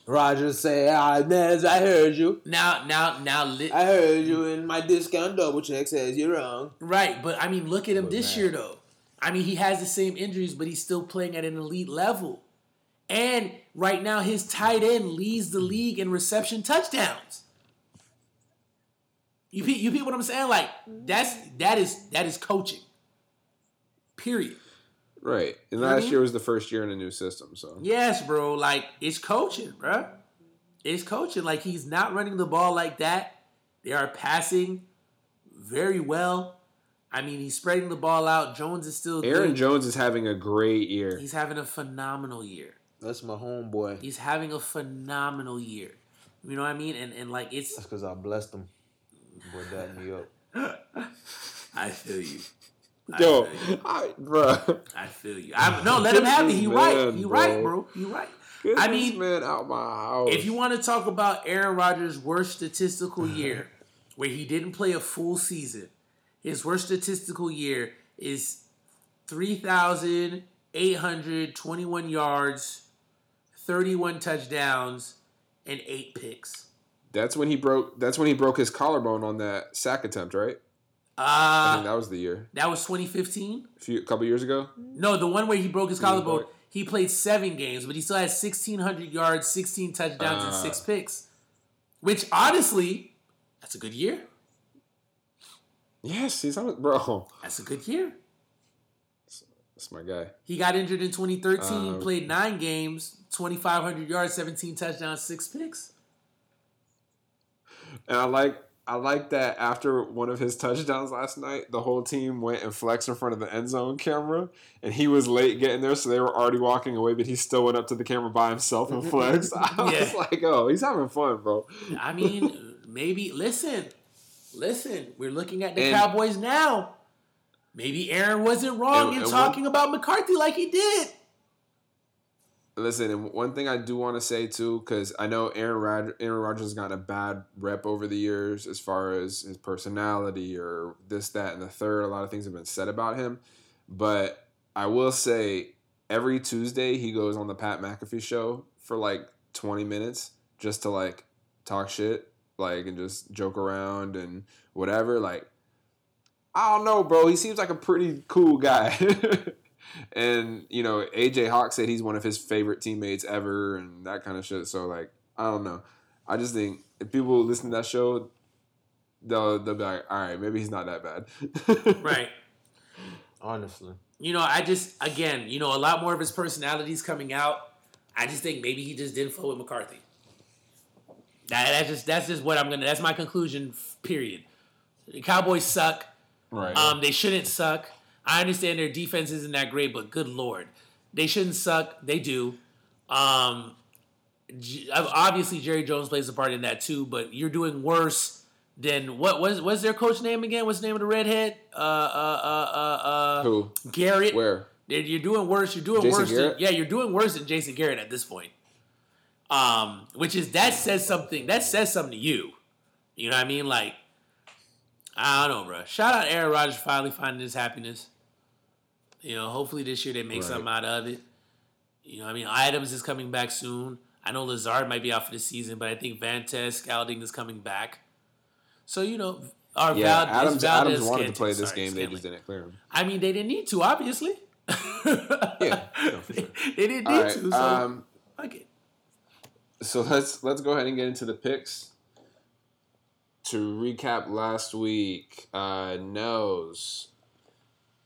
Rodgers say, "Ah, man, I heard you. Now, now, now, li- I heard you, and my discount double check says you're wrong." right? But I mean, look at him But this man. year, though. I mean, he has the same injuries, but he's still playing at an elite level. And right now, his tight end leads the league in reception touchdowns. You pe- you peep what I'm saying? Like that's that is that is coaching. Period. Right, and know what I last year was the first year in a new system. So Yes, bro. Like it's coaching, bro. It's coaching. Like he's not running the ball like that. They are passing very well. I mean, he's spreading the ball out. Jones is still Aaron good. Jones is having a great year. He's having a phenomenal year. That's my homeboy. He's having a phenomenal year. You know what I mean? And and like it's That's because I blessed him. Boy, that me up. I feel you. I Yo, feel you. I, bruh. I feel you. I, no, let him have it. He Get right. this He man, right, bro. bro. He right. Get I mean, man out my house. If you want to talk about Aaron Rodgers' worst statistical year, where he didn't play a full season, his worst statistical year is 3,821 yards, 31 touchdowns, and eight picks. that's when he broke. That's when he broke his collarbone on that sack attempt, right? I Uh, think that was the year. that was 2015. A few, couple years ago. No, the one where he broke his collarbone, he played seven games, but he still had 1,600 yards, 16 touchdowns, and Ah. six picks. Which, honestly, that's a good year. Yes, he's on. Bro, That's a good year. That's my guy. He got injured in 2013, Um, played nine games, 2,500 yards, 17 touchdowns, six picks. And I like I like that after one of his touchdowns last night, the whole team went and flexed in front of the end zone camera, and he was late getting there, so they were already walking away, but he still went up to the camera by himself and flexed. I was Yeah. like, oh, he's having fun, bro. I mean, maybe, listen, listen, we're looking at the And- Cowboys now. Maybe Aaron wasn't wrong And- in and talking about McCarthy like he did. Listen, and one thing I do want to say too, because I know Aaron Rod- Aaron Rodgers has gotten a bad rep over the years as far as his personality or this, that, and the third. A lot of things have been said about him, but I will say every Tuesday he goes on the Pat McAfee show for like twenty minutes just to like talk shit, like and just joke around and whatever. Like I don't know, bro. He seems like a pretty cool guy. and you know, AJ Hawk said he's one of his favorite teammates ever, and that kind of shit. So like, I don't know. I just think if people listen to that show, they'll they'll be like, all right, maybe he's not that bad. Right. Honestly. You know, I just, again, you know, a lot more of his personality's coming out. I just think maybe he just didn't flow with McCarthy. That, that's just that's just what I'm gonna. That's my conclusion. Period. The Cowboys suck. Right. Um, they shouldn't suck. I understand their defense isn't that great, but good lord, they shouldn't suck. They do. Um, obviously Jerry Jones plays a part in that too, but you're doing worse than what was what's their coach name again? What's the name of the redhead? Uh, uh, uh, uh, uh Who? Garrett. Where? You're- You're doing worse. You're doing Jason worse. Than, yeah, you're doing worse than Jason Garrett at this point. Um, which is that says something. That says something to you. You know what I mean? Like, I don't know, bro. Shout out Aaron Rodgers finally finding his happiness. You know, hopefully this year they make Right. something out of it. You know, I mean, Adams is coming back soon. I know Lazard might be out for the season, but I think Valdes-Scantling is coming back. So you know, our Yeah, Val- Adams. Valdez Adams wanted to play this sorry, game. They just didn't clear him. I mean, they didn't need to, obviously. Yeah, no, for they, they didn't All need right. to. So Um, fuck it. so let's let's go ahead and get into the picks. To recap last week, uh, nose,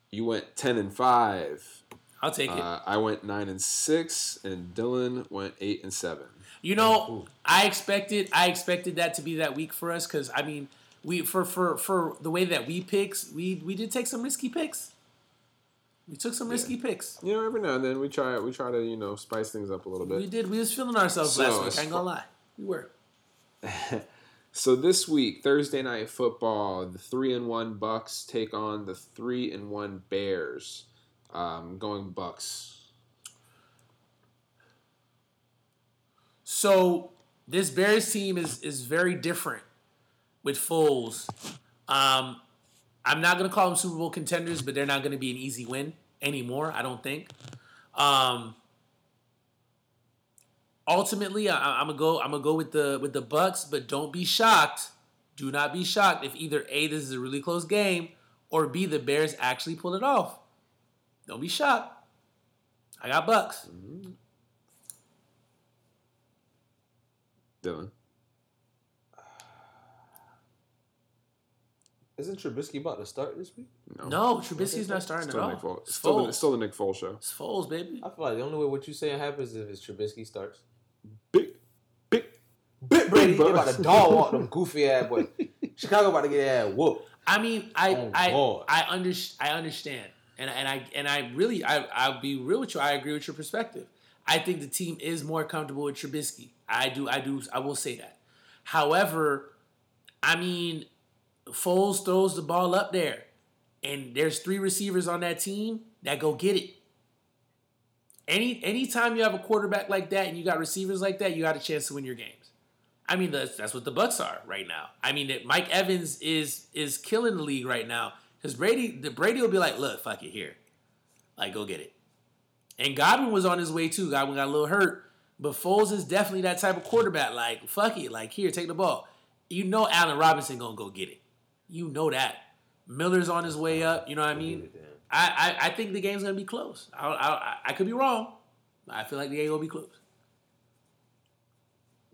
you went ten and five. I'll take it. Uh, I went nine and six, and Dylan went eight and seven. You know, I expected I expected that to be that week for us because I mean, we for for for the way that we picks, we we did take some risky picks. We took some risky picks. You know, every now and then we try we try to you know spice things up a little bit. We did. We was feeling ourselves So, last week. I ain't gonna lie. We were. So this week, Thursday night football, the three and one Bucks take on the three and one Bears. Um, going Bucks. So this Bears team is is very different with Foles. Um, I'm not gonna call them Super Bowl contenders, but they're not gonna be an easy win anymore. I don't think. Um, ultimately, I, I'm gonna go. I'm gonna go with the with the Bucks, but don't be shocked. Do not be shocked if either a this is a really close game, or b the Bears actually pull it off. Don't be shocked. I got Bucks. Mm-hmm. Dylan. Isn't Trubisky about to start this week? No, Trubisky's not starting Still at Nick all. Foles. It's Still, the, Foles. still the Nick Foles show. It's Foles, baby. I feel like the only way what you saying happens is if Trubisky starts. Big, big, Big Brady, bro. about to dog walk them goofy ass boy. Chicago about to get their ass whooped. I mean, I Oh, I God. I under, I understand, and and I and I really I I'll be real with you. I agree with your perspective. I think the team is more comfortable with Trubisky. I do I do I will say that. However, I mean, Foles throws the ball up there, and there's three receivers on that team that go get it. Any anytime you have a quarterback like that and you got receivers like that, you got a chance to win your games. I mean, that's that's what the Bucks are right now. I mean, that Mike Evans is is killing the league right now because Brady, the Brady will be like, look, fuck it here, like go get it. And Godwin was on his way too. Godwin got a little hurt, but Foles is definitely that type of quarterback. Like fuck it, like here, take the ball. You know, Allen Robinson gonna go get it. You know that. Miller's on his way up. You know what I mean? I I, I think the game's gonna be close. I, I I could be wrong. I feel like the game gonna be close.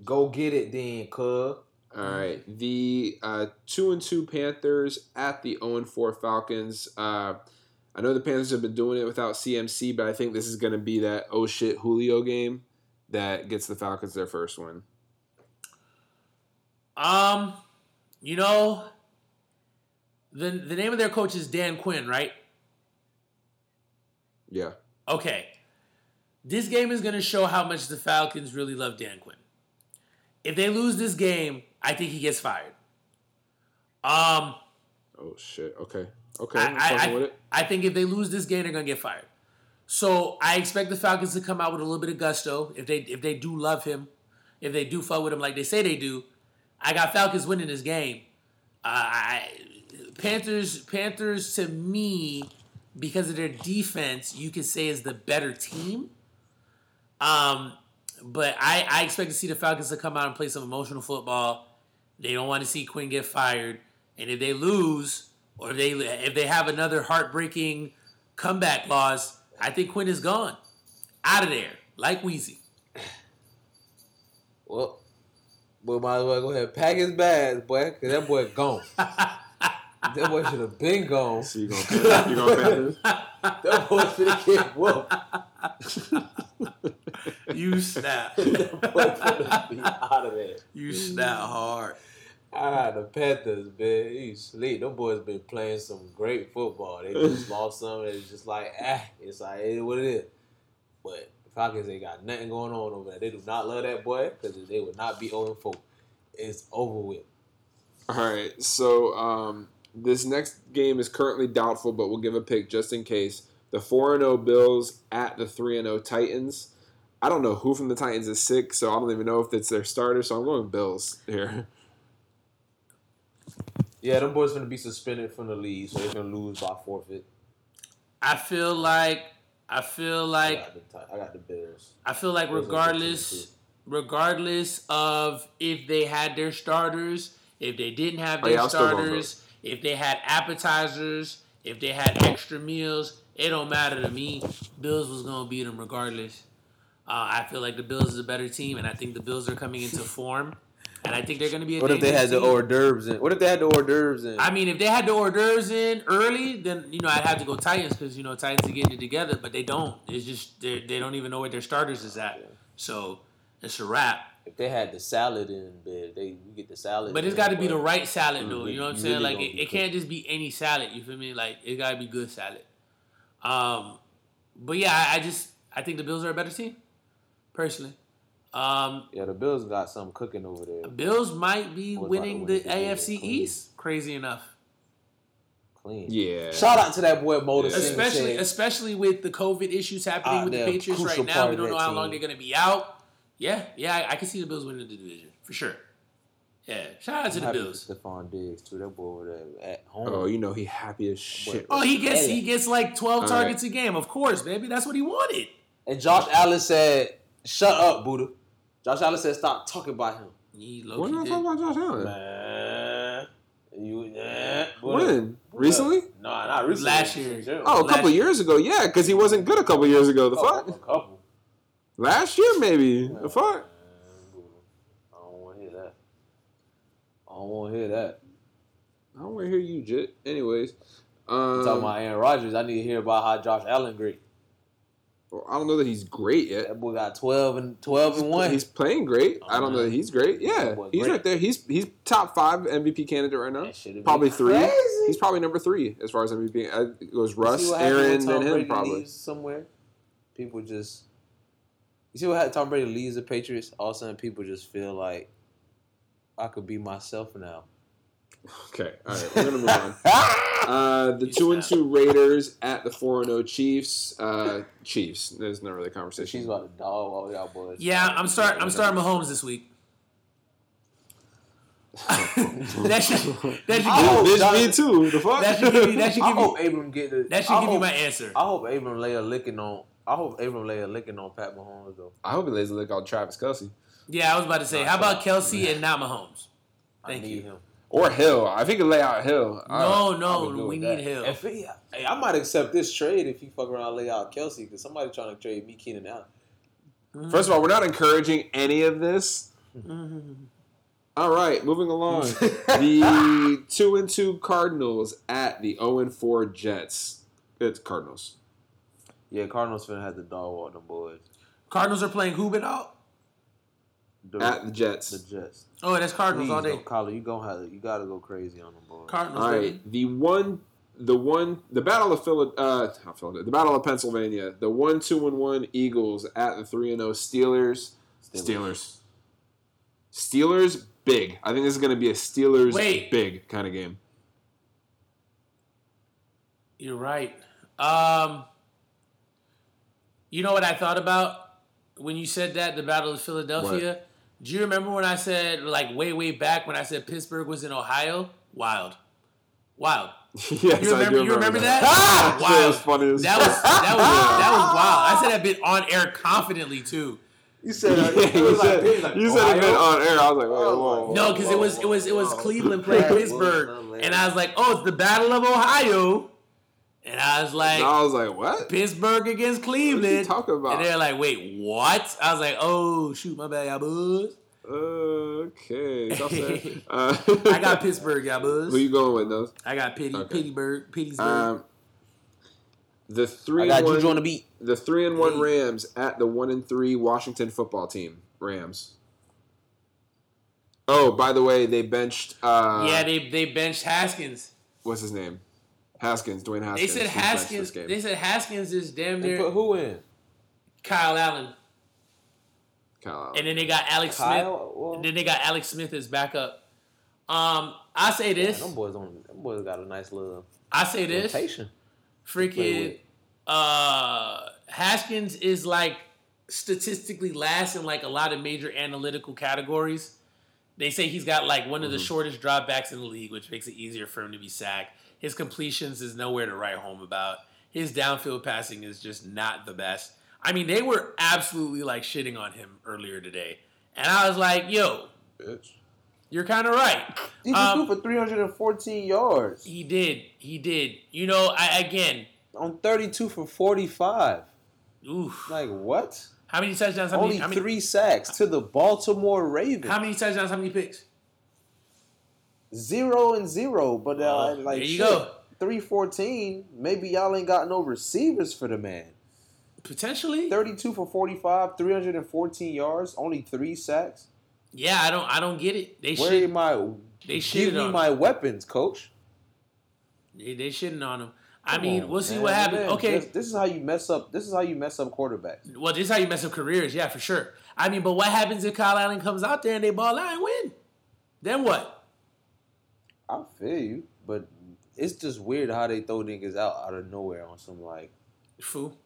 Go get it then, cuz. All right, the uh, two and two Panthers at the zero and four Falcons. Uh, I know the Panthers have been doing it without CMC, but I think this is going to be that oh shit Julio game that gets the Falcons their first win. Um, you know, the the name of their coach is Dan Quinn, right? Yeah, Okay. This game is going to show how much the Falcons really love Dan Quinn. If they lose this game, I think he gets fired. Um, oh shit. Okay, okay, I, I, it. I think if they lose this game, they're gonna get fired. So I expect the Falcons to come out with a little bit of gusto. If they if they do love him, if they do fuck with him like they say they do, I got Falcons winning this game. Uh, I, Panthers Panthers to me because of their defense, you could say is the better team. Um, but I, I expect to see the Falcons to come out and play some emotional football. They don't want to see Quinn get fired, and if they lose or if they if they have another heartbreaking comeback loss, I think Quinn is gone, out of there, like Wheezy. Well, boy, might as well go ahead and pack his bags, boy, because that boy gone. that boy should have been gone. So you going you going Panthers? That boy should have get whooped. You snap, That boy should be out of there. you snap hard. Ah, the Panthers, man, you sleep. Them boys been playing some great football. They just lost some. It's just like, ah, it's like it is what it is. But the Falcons ain't got nothing going on over there. They do not love that boy because they would not be 0 4. It's over with. All right, so um, this next game is currently doubtful, but we'll give a pick just in case. The four and zero Bills at the three and zero Titans. I don't know who from the Titans is sick, so I don't even know if it's their starter. So I'm going Bills here. Yeah, them boys are gonna be suspended from the league, so they're gonna lose by forfeit. I feel like I feel I like got the, I got the Bears. I feel like Those regardless, regardless of if they had their starters, if they didn't have Oh, their yeah, I'm still going starters, if they had appetizers, if they had extra meals, it don't matter to me. Bills was gonna beat them regardless. Uh, I feel like the Bills is a better team, and I think the Bills are coming into form. and I think they're going to be. A What if they had the hors d'oeuvres in? What if they had the hors d'oeuvres in? I mean, if they had the hors d'oeuvres in early, then you know I'd have to go Titans because you know Titans are getting it together, but they don't. It's just they they don't even know where their starters is at. So it's a wrap. if they had the salad in bed, they we get the salad. But it's got to be the right salad though. Mhm. You know what I'm saying? really Like it, it can't just be any salad. You feel me? Like it got to be good salad. Um, but yeah, I, I just I think the Bills are a better team, personally. Um, Yeah, the Bills got some cooking over there. The Bills might be What winning the the AFC division? East. Crazy enough, Clean. Yeah. Shout out to that boy Motor Yeah. Especially especially with the COVID issues happening Ah, with the Patriots right now. We don't know that how long team. they're gonna be out. Yeah, yeah, I, I can see the Bills winning the division for sure. Yeah, shout out to I'm the happy Bills. for Stefon Diggs too. That boy over there at home. Oh, you know he happy as shit. Oh, he gets he gets like twelve All targets a game. Of course, baby. That's what he wanted. And Josh Allen said, "Shut up, Buddha." Josh Allen said, "Stop talking about him." He When low did I talk about Josh Allen? Man, you yeah. Buddha. When? Recently? No, not recently. Last year. Oh, a Last couple year. years ago. Yeah, because he wasn't good a couple years ago. The Oh, fuck? A couple. Last year, maybe. The fuck? Man, Buddha. I don't want to hear that. I don't want to hear that. I don't want to hear you, Jit. Anyways. I'm Um, talking about Aaron Rodgers. I need to hear about how Josh Allen great. well, I don't know that he's great yet. That boy got twelve and twelve and one. He's playing great. I don't know that he's great. Yeah, he's great. right there. He's he's top five MVP candidate right now. That shit would Probably three. crazy. He's probably number three as far as MVP. Uh, It goes Russ, see what happened when Aaron, then him probably. somewhere. People just. You see what happened? Tom Brady leaves the Patriots. All of a sudden, people just feel like I could be myself now. Okay, all right, we're gonna move on. Uh, the You two and two Raiders at the four and zero Chiefs. Uh, Chiefs. There's no really So conversation. she's about to dog all y'all boys. Yeah, I'm starting. I'm starting Mahomes this week. that should that should I give, hope Bitch, me too. The fuck. that should give you that should I give you hope Abram get the. that should I give you hope- my answer. I hope Abram lay a licking on. I hope Abram lay a licking on Pat Mahomes though. I hope he lays a lick on Travis Kelce Yeah, I was about to say, how about Kelce and not Mahomes? Thank I need you. him. or Hill. I think he lay out Hill. No, I no, go we need that. Hill. If he, hey, I might accept this trade if you fuck around and lay out Kelce because somebody trying to trade me Keenan Allen. Mm-hmm. First of all, we're not encouraging any of this. Mm-hmm. All right, moving along. the two and two Cardinals at the zero and four Jets. It's Cardinals. Yeah, Cardinals finna have the dog walk them boys. Cardinals are playing Hoobin out. The, At the Jets. the Jets. Oh, that's Cardinals Please, all day. Colin, you gonna have you gotta go crazy on them boys. Cardinals. All baby. the one, the one, the battle of Philad, uh, not Philadelphia, the battle of Pennsylvania. The one, two, and one Eagles at the three and zero Steelers. Steelers. Steelers big. I think this is going to be a Steelers Wait. big kind of game. You're right. Um, you know what I thought about when you said that the Battle of Philadelphia? Do you remember when I said like way way back when I said Pittsburgh was in Ohio? Wild, wild. yes, You I do remember? You remember that? Ah, shit Wild. was funny as That was that was that was wild. I said that bit on air confidently too. You said Yeah, you said, you said it been on air. I was like, whoa, Oh, whoa, whoa. No, because it was it was it was Cleveland playing Pittsburgh, and I was like, oh, it's the Battle of Ohio, and I was like, I was like, what? Pittsburgh against Cleveland. talking about? And they're like, wait, what? I was like, oh, shoot, my bad, y'all buzz. Okay. Stop uh, I got Pittsburgh, y'all buzz. Who you going with, those? I got Pity, Okay. Pittsburgh, Pittsburgh. Um, the I three got one, Juju on the beat. the three and one Hey. Rams at the one and three Washington football team. Rams. Oh, by the way, they benched. Uh, yeah, they they benched Haskins. what's his name? Haskins, Dwayne Haskins. They said He's benched this Haskins. They said Haskins is damn near. They put who in? Kyle Allen, Kyle Allen. and then they got Alex Smith. Well, And then they got Alex Smith as backup. Um, I say this. them boys on. Them boys got a nice little I say this. rotation. play Freaking with. uh Haskins is like statistically last in like a lot of major analytical categories. They say he's got like one of the Mm-hmm. shortest dropbacks in the league, which makes it easier for him to be sacked. His completions is nowhere to write home about. His downfield passing is just not the best. I mean, they were absolutely like shitting on him earlier today. And I was like, yo, Bitch. you're kind of right. He just Um, threw for 314 yards He did. He did. You know, I again, on 32 for 45. oof. Like what? How many touchdowns? How many, Only how many, three sacks to the Baltimore Ravens. How many touchdowns? How many picks? Zero and zero, but uh, Oh, like there you shit, go. Three fourteen. Maybe y'all ain't got no receivers for the man. Potentially. Thirty-two for forty-five, three hundred and fourteen yards, only three sacks. Yeah, I don't. I don't get it. They Where am I? They Give me my weapons, coach. They, they shitting on him. I Come mean, on, we'll see man. what happens. Man, Okay. This, this is how you mess up. This is how you mess up quarterbacks. Well, this is how you mess up careers. Yeah, for sure. I mean, but what happens if Kyle Allen comes out there and they ball out and win? Then what? I feel you, but it's just weird how they throw niggas out out of nowhere on some like Fool.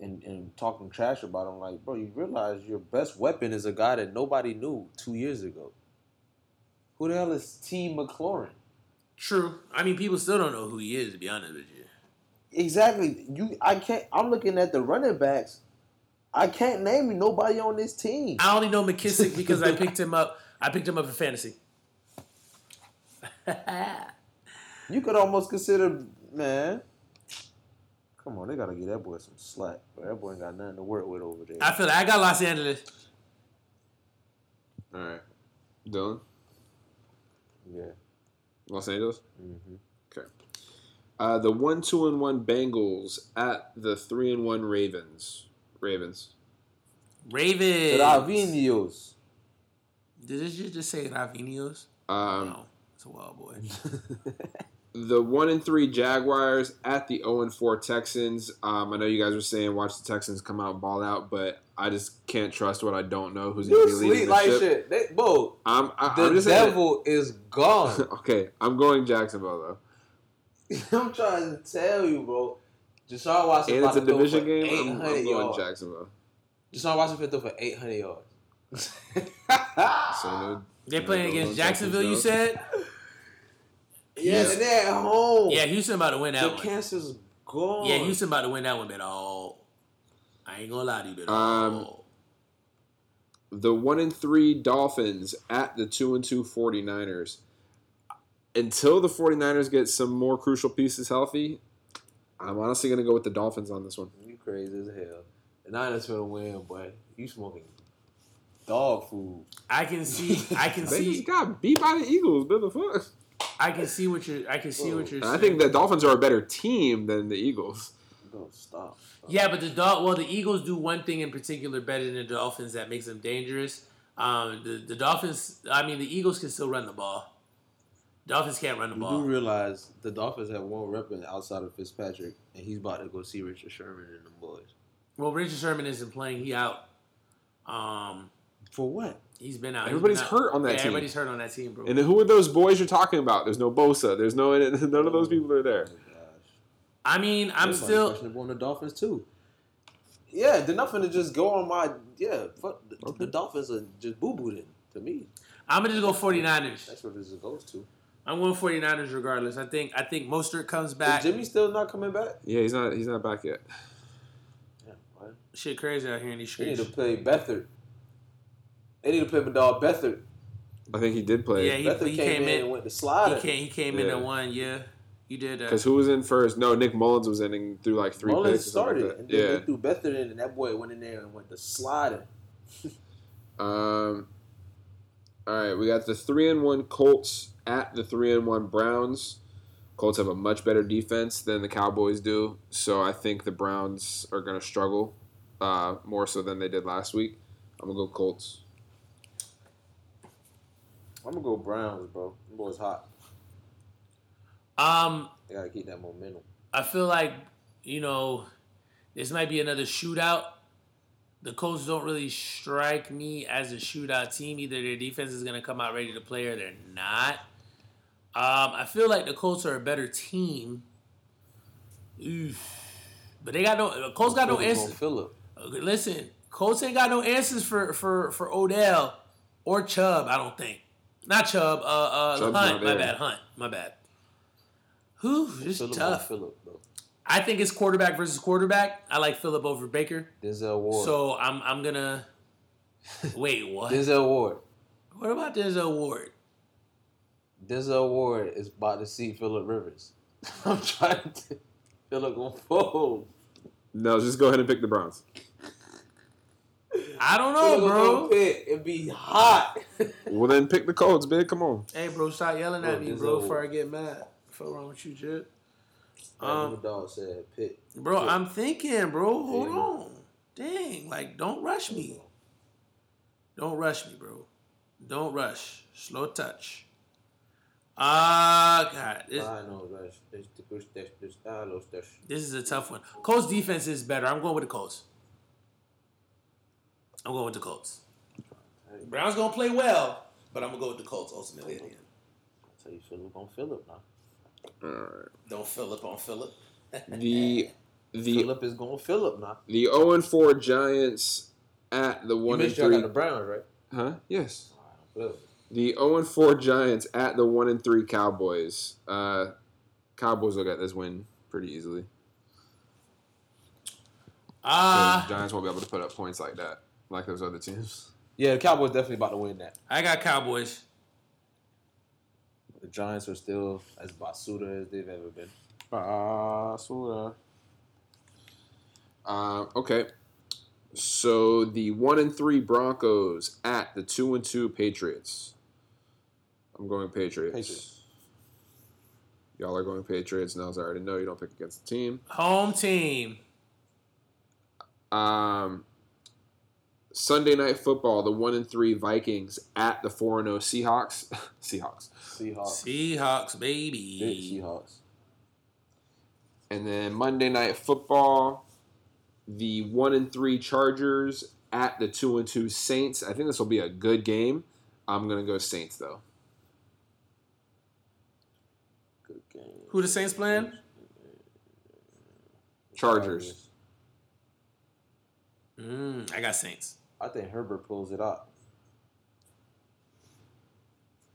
and, and talking trash about them. Like, bro, you realize your best weapon is a guy that nobody knew two years ago. Who the hell is T. McLaurin? True. I mean, people still don't know who he is. To be honest with you. Exactly. You, I can't. I'm looking at the running backs. I can't name nobody on this team. I only know McKissic because I picked him up. I picked him up in fantasy. You could almost consider, man. Come on, they gotta give that boy some slack. But that boy ain't got nothing to work with over there. I feel like I got Los Angeles. All right, Dylan, yeah. Los Angeles. hmm Okay. Uh, the one, two, and one Bengals at the three and one Ravens. Ravens. Ravens. Ravinios. Did this just just say Ravinios? Um, no, it's a wild boy. the one and three Jaguars at the zero and four Texans. Um, I know you guys were saying watch the Texans come out and ball out, but I just can't trust what I don't know. Who's going You to be leading sleep the like ship? shit. They, bro, I'm, I, the I'm just saying- devil is gone. okay, I'm going Jacksonville though. I'm trying to tell you, bro. Deshaun Watson And it's a division game. I'm, 800 I'm going yards. Jacksonville. Deshaun Watson finna throw for 800 yards. So no, They're playing against Texans, Jacksonville. You said? Yeah, and they're at home. Yeah, Houston about to win that the one. cancer's gone. Yeah, Houston about to win that one, but oh, I ain't gonna lie to you, but Um, oh. the one and three Dolphins at the two and two 49ers. Until the 49ers get some more crucial pieces healthy, I'm honestly going to go with the Dolphins on this one. You crazy as hell. And I just Niners finna win, but You smoking dog food. I can see, I can They see, just got beat by the Eagles. What the fuck? I can see what you're, I can see what you're And saying. I think the Dolphins are a better team than the Eagles. Bro, stop. stop. Yeah, but the dog. Well, the Eagles do one thing in particular better than the Dolphins that makes them dangerous. Um, the the Dolphins. I mean, the Eagles can still run the ball. Dolphins can't run the ball. You do ball. realize the Dolphins have one weapon outside of Fitzpatrick, and he's about to go see Richard Sherman and the boys. Well, Richard Sherman isn't playing. He out. Um, For what? He's been out. He's Everybody's been out. hurt on that yeah, team. Everybody's hurt on that team, bro. And then who are those boys you're talking about? There's no Bosa. There's no none of those oh people are there. Oh my gosh. I mean, I'm Everybody still. questionable on the Dolphins too. Yeah, they're not finna just go on my yeah. Fuck, the, Okay. the Dolphins are just boo booed in to me. I'm gonna just go 49ers. That's what this goes to. I'm going 49ers regardless. I think I think Mostert comes Is back. Jimmy still not coming back? Yeah, he's not. He's not back yet. Yeah, man. Shit crazy out here in these They need streets. to play Beathard. They need to play my dog Beathard. I think he did play. Yeah, he- Beathard he came, came in in- and went to He slider. came, he came in Yeah. and won. Yeah, he did. Uh, Because who was in first? No, Nick Mullens was in and threw like three Mullens picks. started, like and then yeah. they threw Beathard in, and that boy went in there and went to slider. Um. All right, we got the three and one Colts at the three and one Browns. Colts have a much better defense than the Cowboys do, so I think the Browns are going to struggle uh, more so than they did last week. I'm gonna go Colts. I'm gonna go Browns, bro. Them boys hot. um, They gotta keep that momentum. I feel like you know this might be another shootout. The Colts don't really strike me as a shootout team. Either their defense is going to come out ready to play or they're not. Um, I feel like the Colts are a better team. Oof. But they got no. Colts got no answers. Phillip. Listen, Colts ain't got no answers for for for Odell or Chubb. I don't think. Not Chubb. Uh, uh, Chubb's Hunt. My bad. Hunt. My bad. Who? this is tough. Phillip. I think it's quarterback versus quarterback. I like Phillip over Baker. Denzel Ward. So I'm I'm gonna wait. What? Denzel Ward. What about Denzel Ward? Denzel Ward is about to see Phillip Rivers. I'm trying to. Phillip gonna fold. No, just go ahead and pick the Browns. I don't know, bro. It'd be hot. Well, then pick the Colts, big. Come on. Hey, bro, stop yelling at Bro, me, bro, over. before I get mad. What's wrong with you, Jit? Um, dog said Pitt. Bro, Pitt. I'm thinking, bro. Hold Yeah. on. Dang, like, don't rush me. Don't rush me, bro. Don't rush. Slow touch. Ah, God. This, I know, guys. There's the push, there's there's los, there's- this is a tough one. Colts defense is better. I'm going with the Colts. I'm going with the Colts. Browns going to play well, but I'm going to go with the Colts ultimately. at the end. That's you Philip on Philip now. All right. Don't Philip on Philip. The the Philip is going to Philip now. the zero and four Giants at the You one and missed y'all got three. the Browns, right? Huh? Yes. Philip. The 0 and 4 Giants at the 1 and 3 Cowboys. Uh, Cowboys will get this win pretty easily. Ah, The Giants won't be able to put up points like that, like those other teams. Yeah, the Cowboys definitely about to win that. I got Cowboys. The Giants are still as basuda as they've ever been. Basura. Um, okay. So the 1 and 3 Broncos at the 2 and 2 Patriots. I'm going Patriots. Patriots. Y'all are going Patriots. Now, as I already know, you don't pick against the team. Home team. Um, Sunday night football, the one and three Vikings at the four and zero Seahawks. Seahawks, Seahawks. Seahawks, Big baby. Seahawks. and then Monday night football, the one and three Chargers at the two and two Saints. I think this will be a good game. I'm gonna go Saints though. Good game. Who the Saints playing? Chargers. Mm, I got Saints. I think Herbert pulls it out.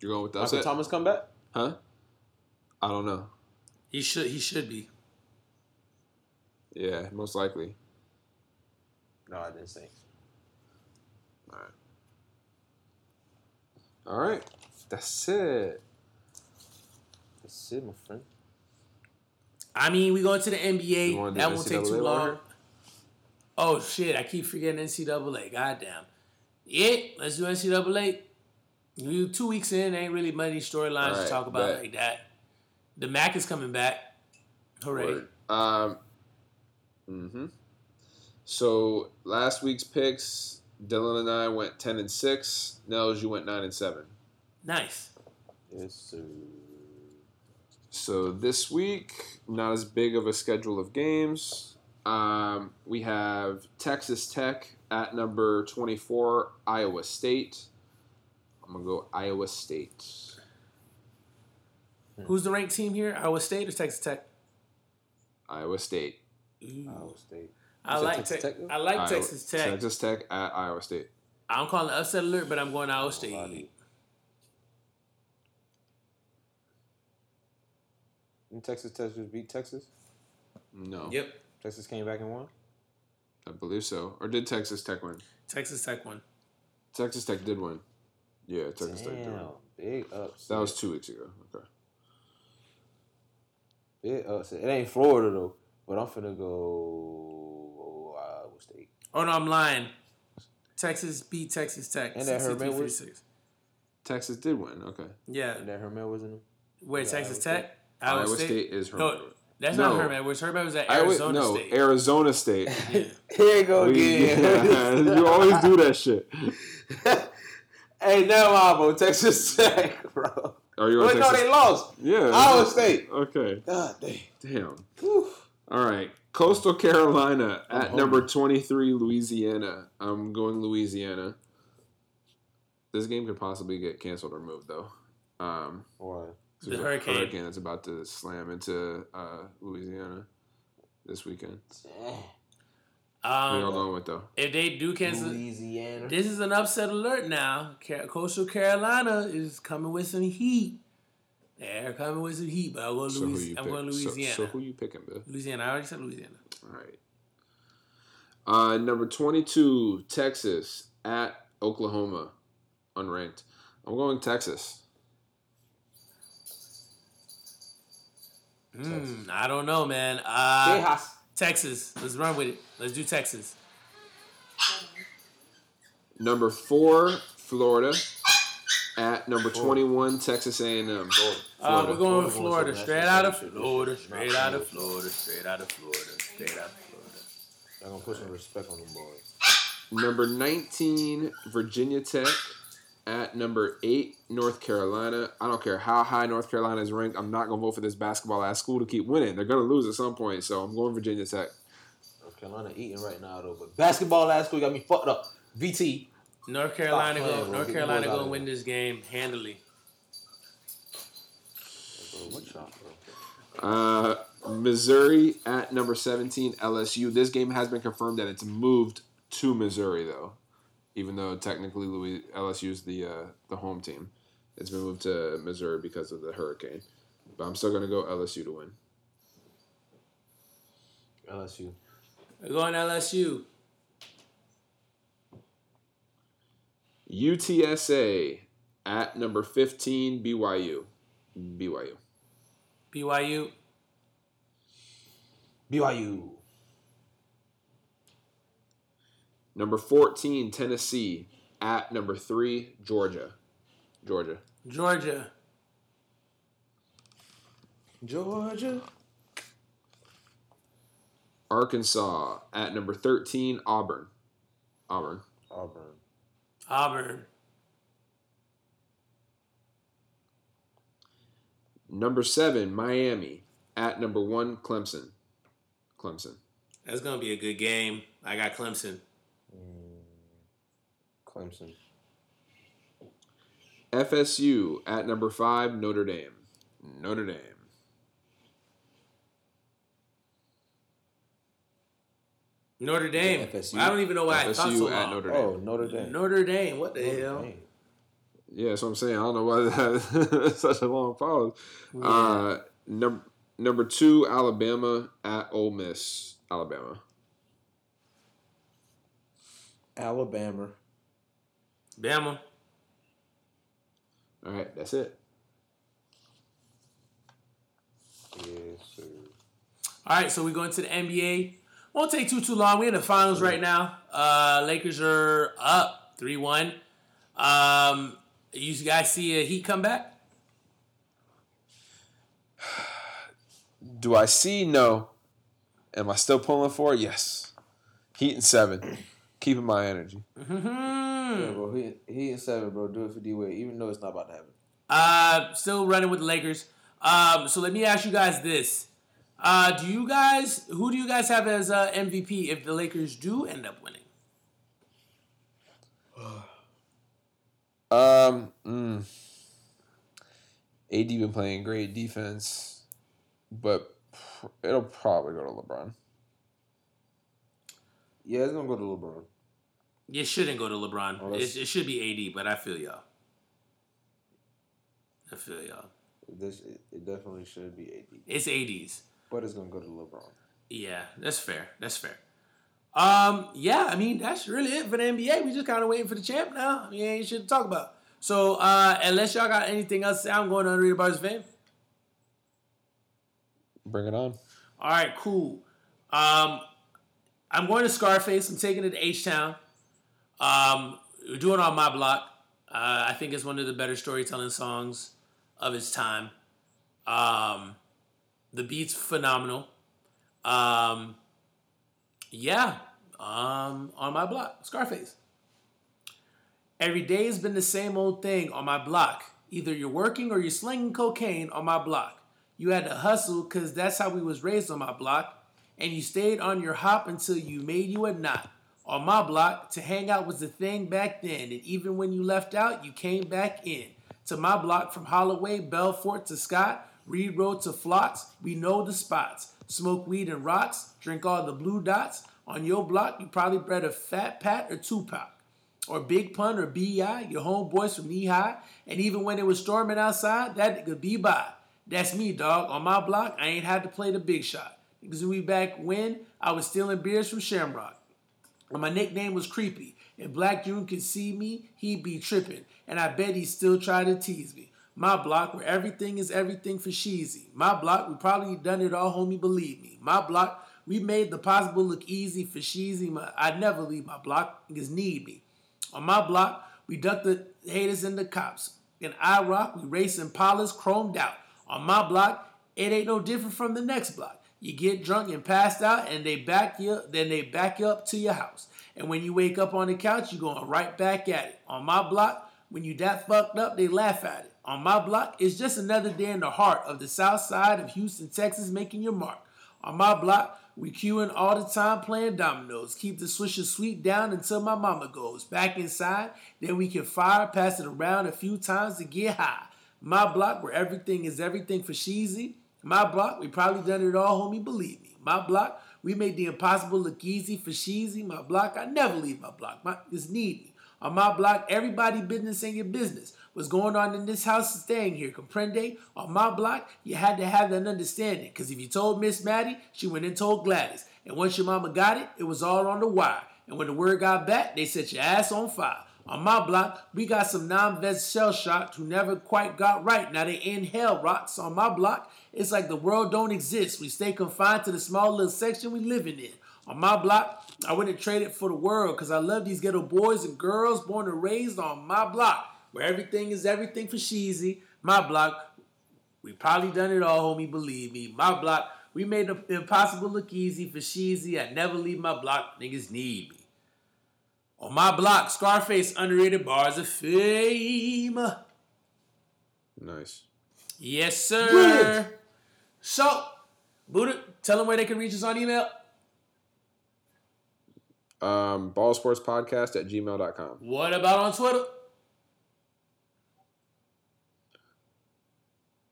You're going with the Michael upset, Thomas come back? huh? I don't know. He should. He should be. Yeah, most likely. No, I didn't say. All right. All right. That's it. That's it, my friend. I mean, we going to the NBA. That won't take too NCAA long. Order? Oh shit! I keep forgetting NCAA. Goddamn. Yeah, let's do NCAA. You two weeks in, ain't really many storylines Alright, to talk about bet. like that. The Mac is coming back. Hooray! Word. Um. hmm So last week's picks, Dylan and I went ten and six. Nels, you went nine and seven. Nice. Yes, sir. So this week, not as big of a schedule of games. Um, we have Texas Tech at number twenty-four, Iowa State. I'm gonna go Iowa State. Who's the ranked team here? Iowa State or Texas Tech? Iowa State. Iowa State. I like Texas Tech. Tech. I like Iowa- Texas Tech. Texas Tech at Iowa State. I'm calling it upset alert, but I'm going Iowa State. Nobody. And Texas Tech just beat Texas. No. Yep. Texas came back and won. I believe so. Or did Texas Tech win? Texas Tech won. Texas Tech did win. Yeah, Texas Tech did win. Damn, big upset. That was two weeks ago. Okay. big upset. It ain't Florida though, but I'm finna go Iowa State. Oh no, I'm lying. Texas beat Texas Tech. And that Herman was- 46. Texas did win. Okay. Yeah. And that Herman was in. Wait, Texas Iowa Tech? Iowa, State, is her. No, that's No. not Herman Edwards. Herman was at Iowa, Arizona no, State. Arizona State. Yeah. Here you go We- again. you always do that shit. hey, now I'm on Texas Tech, bro. Are you on Wait, no, Texas? they lost. yeah. Iowa State. Okay. God damn. Damn. Whew. All right. Coastal Carolina at hungry. number 23, Louisiana. I'm going Louisiana. This game could possibly get canceled or moved, though. Um, Why? The hurricane. hurricane that's about to slam into uh, Louisiana this weekend. Damn. Who y'all Um, going with, though? if they do cancel, Louisiana. this is an upset alert now. Car- Coastal Carolina is coming with some heat. They're coming with some heat, but I'm going, So Louis- I'm pick? going So- Louisiana. So, who you picking, Bill? Louisiana. I already said Louisiana. All right. Uh, number 22, Texas at Oklahoma, unranked. I'm going Texas. Mm, I don't know, man. Uh, Tejas. Texas. Let's run with it. Let's do Texas. Number four, Florida. At number twenty-one, Texas A&M. Uh, Florida. we're going Florida Florida. Straight to out of Florida. Straight out of Florida. Straight out of Florida. Straight out of Florida. I'm gonna put some respect on them boys. Number 19, Virginia Tech. At number 8, North Carolina. I don't care how high North Carolina is ranked. I'm not going to vote for this basketball ass school to keep winning. They're going to lose at some point, so I'm going Virginia Tech. North Carolina eating right now though, but basketball ass school got me fucked up. VT. North Carolina playing, go. bro. North Carolina balls out gonna win this game handily. Bro, what shot, bro? Uh, Missouri at number 17, LSU. This game has been confirmed that it's moved to Missouri, though, even though technically Louis, LSU is the, uh, the home team. It's been moved to Missouri because of the hurricane. But I'm still going to go LSU to win. LSU. We're going LSU. UTSA at number 15, BYU. BYU. BYU. BYU. Number 14, Tennessee at number 3, Georgia. Georgia. Georgia. Georgia. Arkansas at number 13, Auburn. Auburn. Auburn. Auburn. Number 7, Miami at number 1, Clemson. Clemson. That's gonna be a good game. I got Clemson. Clemson. FSU at number 5, Notre Dame. Notre Dame. Notre Dame. FSU? I don't even know why I thought so FSU at long. Notre Dame. Oh, Notre Dame. Notre Dame. What the Notre hell? Dame. Yeah, that's what I'm saying. I don't know why that's such a long pause. Uh, number number two, Alabama at Ole Miss. Alabama. Alabama. Bama. All right, that's it. Yes, sir. All right, so we go into the NBA. Won't take too too long. We're in the finals right now. Uh, Lakers are up three one. Um, you guys see a Heat come back? Do I see? No. Am I still pulling for it? Yes. Heat and seven. Keeping my energy. Yeah, bro. He he and seven, bro. Do it for D Wade, even though it's not about to happen. Uh, still running with the Lakers. Um, so let me ask you guys this: uh, Do you guys who do you guys have as uh, MVP if the Lakers do end up winning? Um. Mm, AD been playing great defense, but pr- it'll probably go to LeBron. Yeah, it's gonna go to LeBron. It shouldn't go to LeBron. Oh, it, it should be AD, but I feel y'all. I feel y'all. This it, it definitely should be AD, It's ADs. but it's gonna go to LeBron. Yeah, that's fair. That's fair. Um, yeah, I mean that's really it for the NBA. We just kind of waiting for the champ now. I mean, ain't shit to talk about. So, uh, unless y'all got anything else to say, I'm going to Unreal Bars fam. Bring it on. All right, cool. Um, I'm going to Scarface. I'm taking it to H Town. Um, doing it on my block. Uh, I think it's one of the better storytelling songs of its time. Um, the beat's phenomenal. Um, yeah, um, on my block, Scarface. Every day has been the same old thing on my block. Either you're working or you're slinging cocaine on my block. You had to hustle because that's how we was raised on my block. And you stayed on your hop until you made you a knot. On my block, to hang out was the thing back then. And even when you left out, you came back in. To my block from Holloway, Belfort to Scott, Reed Road to Flocks, we know the spots. Smoke weed and rocks, drink all the blue dots. On your block, you probably bred a Fat Pat or Tupac or Big Pun or B.I., your homeboys from Knee High. And even when it was storming outside, that nigga be by. That's me, dog. On my block, I ain't had to play the big shot. Because we back when I was stealing beers from Shamrock. And my nickname was Creepy. If Black June could see me, he'd be tripping. And I bet he still try to tease me. My block, where everything is everything for Sheezy. My block, we probably done it all, homie, believe me. My block, we made the possible look easy for Sheezy. My, I'd never leave my block, niggas need me. On my block, we duck the haters and the cops. In I Rock, we race Impalas chromed out. On my block, it ain't no different from the next block. You get drunk and passed out, and they back you. Then they back you up to your house. And when you wake up on the couch, you're going right back at it. On my block, when you that fucked up, they laugh at it. On my block, it's just another day in the heart of the south side of Houston, Texas, making your mark. On my block, we queuing all the time playing dominoes. Keep the swisher sweet down until my mama goes. Back inside, then we can fire, pass it around a few times to get high. My block, where everything is everything for Sheezy. My block, we probably done it all, homie, believe me. My block, we made the impossible look easy for Sheezy. My block, I never leave my block. My, it's me. On my block, everybody business ain't your business. What's going on in this house is staying here. Comprende? On my block, you had to have that understanding. Because if you told Miss Maddie, she went and told Gladys. And once your mama got it, it was all on the wire. And when the word got back, they set your ass on fire. On my block, we got some non-vet shell shocked who never quite got right. Now they in hell rocks. On my block, it's like the world don't exist. We stay confined to the small little section we living in. On my block, I wouldn't trade it for the world because I love these ghetto boys and girls born and raised on my block, where everything is everything for Sheezy. My block, we probably done it all, homie, believe me. My block, we made the impossible look easy for Sheezy. I never leave my block, niggas need me. On my block, Scarface underrated bars of fame. Nice. Yes, sir. So, Buddha, tell them where they can reach us on email. Um, ballsportspodcast at gmail.com. What about on Twitter?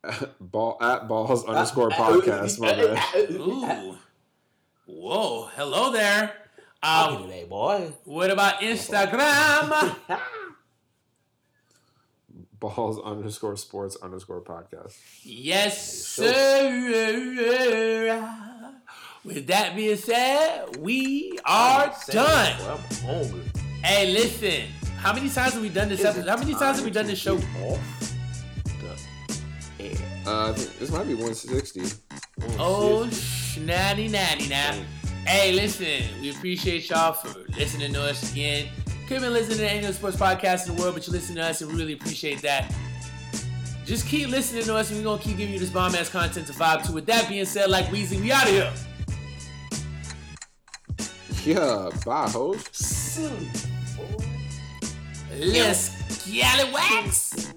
Ball at balls underscore podcast. My bad. Ooh. Whoa. Hello there. I'll Um, get it, hey, boy. what about Instagram? Balls underscore sports underscore podcast. yes, sir. With that being said, we are done. Hungry. Hey, listen. How many times have we done this episode? How many times have we done this show? Off the air. Uh, this might be 160. Oh, snatty natty now. Hey, listen, we appreciate y'all for listening to us again. Could have been listening to any other sports podcast in the world, but you listen to us and we really appreciate that. Just keep listening to us and we're gonna keep giving you this bomb ass content to vibe to. With that being said, like Weezy, we out of here. Yeah, bye, hoes. Silly boy. Let's scallywags.